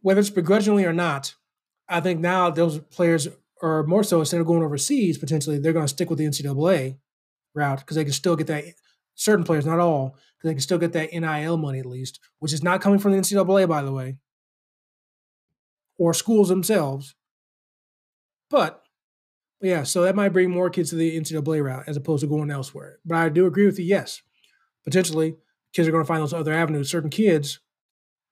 whether it's begrudgingly or not, I think now those players are more so instead of going overseas potentially they're going to stick with the NCAA route because they can still get that certain players not all because they can still get that NIL money at least, which is not coming from the NCAA by the way, or schools themselves. But yeah, so that might bring more kids to the NCAA route as opposed to going elsewhere. But I do agree with you. Yes, potentially kids are going to find those other avenues. Certain kids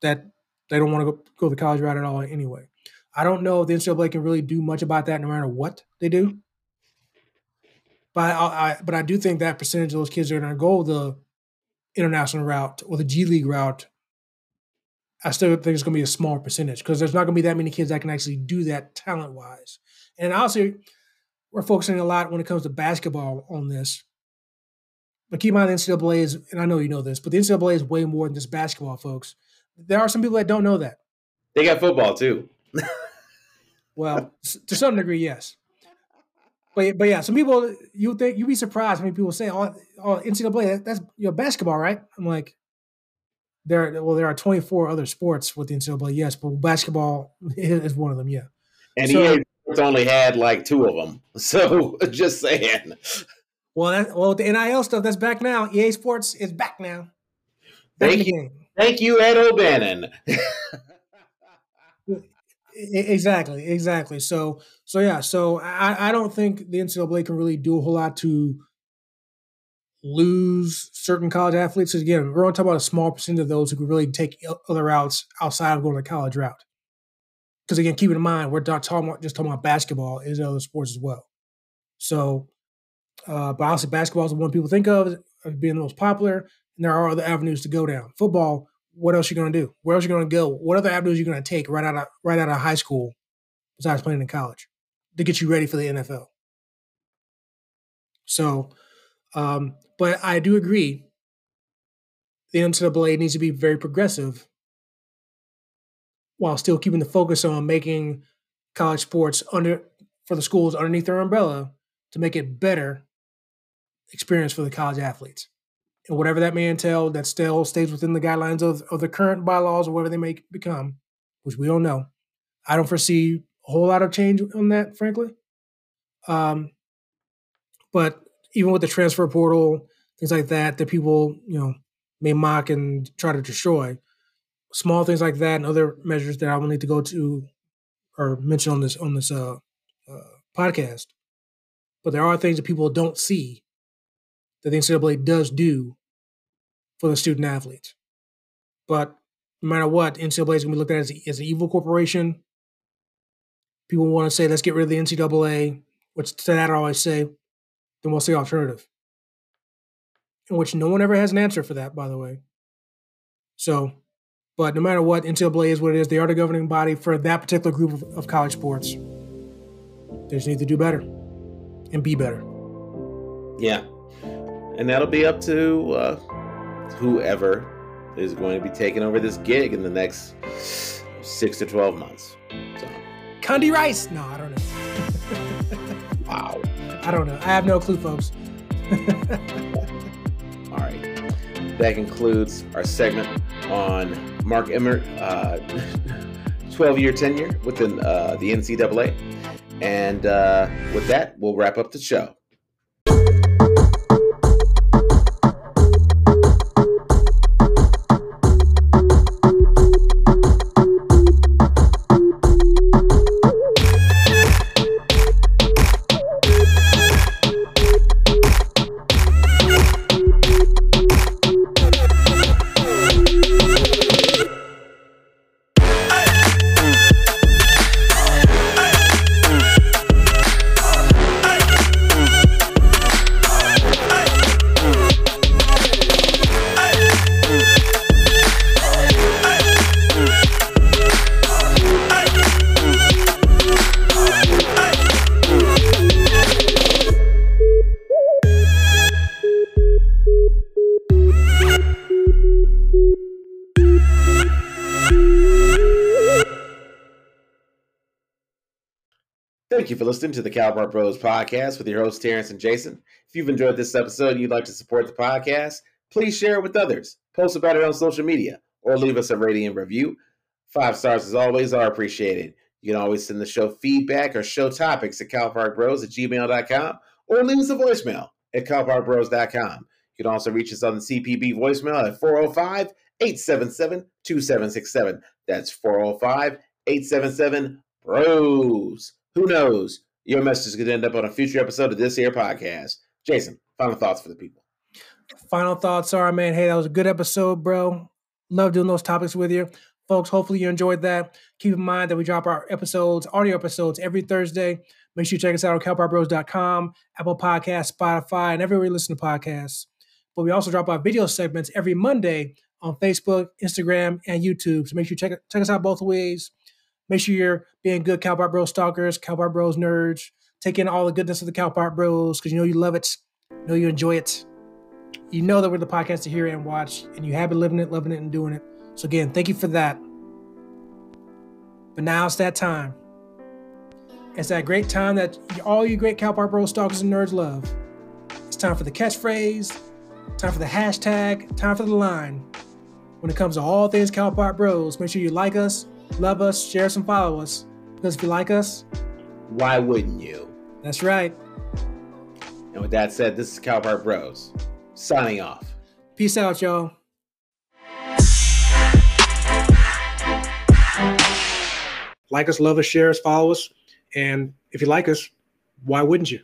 that they don't want to go, go the college route at all anyway. I don't know if the NCAA can really do much about that, no matter what they do. But I, I but I do think that percentage of those kids are going to go the international route or the G League route. I still think it's going to be a small percentage because there's not going to be that many kids that can actually do that talent wise. And also, we're focusing a lot when it comes to basketball on this but keep in mind, the NCAA is, and I know you know this, but the NCAA is way more than just basketball, folks. There are some people that don't know that. They got football too. well, to some degree, yes. But but yeah, some people you think you'd be surprised when people say, "Oh, oh NCAA, that's you know basketball, right?" I'm like, there. Well, there are 24 other sports with the NCAA, yes, but basketball is one of them, yeah. And so, EA only had like two of them, so just saying. Well, that, well, the NIL stuff that's back now. EA Sports is back now. Back Thank you, thank you, Ed O'Bannon. exactly, exactly. So, so yeah. So I, I don't think the NCAA can really do a whole lot to lose certain college athletes. Again, we're only talking about a small percent of those who could really take other routes outside of going the college route. Because again, keep in mind, we're not talking about just talking about basketball; is other sports as well. So uh, but obviously, basketball is the one people think of as being the most popular, and there are other avenues to go down. Football, what else are you going to do? Where else are you going to go? What other avenues are you going to take right out of right out of high school, besides playing in college, to get you ready for the NFL? So, um, but I do agree. The NCAA needs to be very progressive while still keeping the focus on making college sports under for the schools underneath their umbrella to make it better experience for the college athletes. And whatever that may entail, that still stays within the guidelines of, of the current bylaws or whatever they may become, which we don't know. I don't foresee a whole lot of change on that, frankly. Um, but even with the transfer portal, things like that, that people, you know, may mock and try to destroy, small things like that and other measures that I will need to go to or mention on this on this uh, uh, podcast. But there are things that people don't see that the NCAA does do for the student athletes. But no matter what, NCAA is going to be looked at as, as an evil corporation. People want to say, let's get rid of the NCAA, which to that I always say, then what's the alternative? In which no one ever has an answer for that, by the way. So, but no matter what, NCAA is what it is. They are the governing body for that particular group of, of college sports. They just need to do better and be better. Yeah, and that'll be up to uh, whoever is going to be taking over this gig in the next six to twelve months. So. Condi Rice? No, I don't know. wow. I don't know. I have no clue, folks. All right. That concludes our segment on Mark Emmert, uh, 12 year tenure within uh, the NCAA. And uh, with that, we'll wrap up the show. Thank you for listening to the Park Bros podcast with your hosts, Terrence and Jason. If you've enjoyed this episode and you'd like to support the podcast, please share it with others, post about it on social media, or leave us a rating and review. Five stars, as always, are appreciated. You can always send the show feedback or show topics at calparkbros at gmail.com or leave us a voicemail at calparkbros.com. You can also reach us on the CPB voicemail at 405 877 2767. That's 405 877 BROS. Who knows? Your message could end up on a future episode of this here podcast. Jason, final thoughts for the people. Final thoughts are, man, hey, that was a good episode, bro. Love doing those topics with you. Folks, hopefully you enjoyed that. Keep in mind that we drop our episodes, audio episodes, every Thursday. Make sure you check us out on calparkbros.com, Apple Podcasts, Spotify, and everywhere you listen to podcasts. But we also drop our video segments every Monday on Facebook, Instagram, and YouTube. So make sure you check, check us out both ways. Make sure you're being good Cal Park Bros stalkers, Cal Park Bros nerds. Take in all the goodness of the Cal Park Bros because you know you love it, you know you enjoy it. You know that we're the podcast to hear and watch, and you have been living it, loving it, and doing it. So again, thank you for that. But now it's that time. It's that great time that all you great Cal Park Bros stalkers and nerds love. It's time for the catchphrase, time for the hashtag, time for the line. When it comes to all things Cal Park Bros, make sure you like us, love us, share us, and follow us. Because if you like us, why wouldn't you? That's right. And with that said, this is Cal Bros signing off. Peace out, y'all. Like us, love us, share us, follow us. And if you like us, why wouldn't you?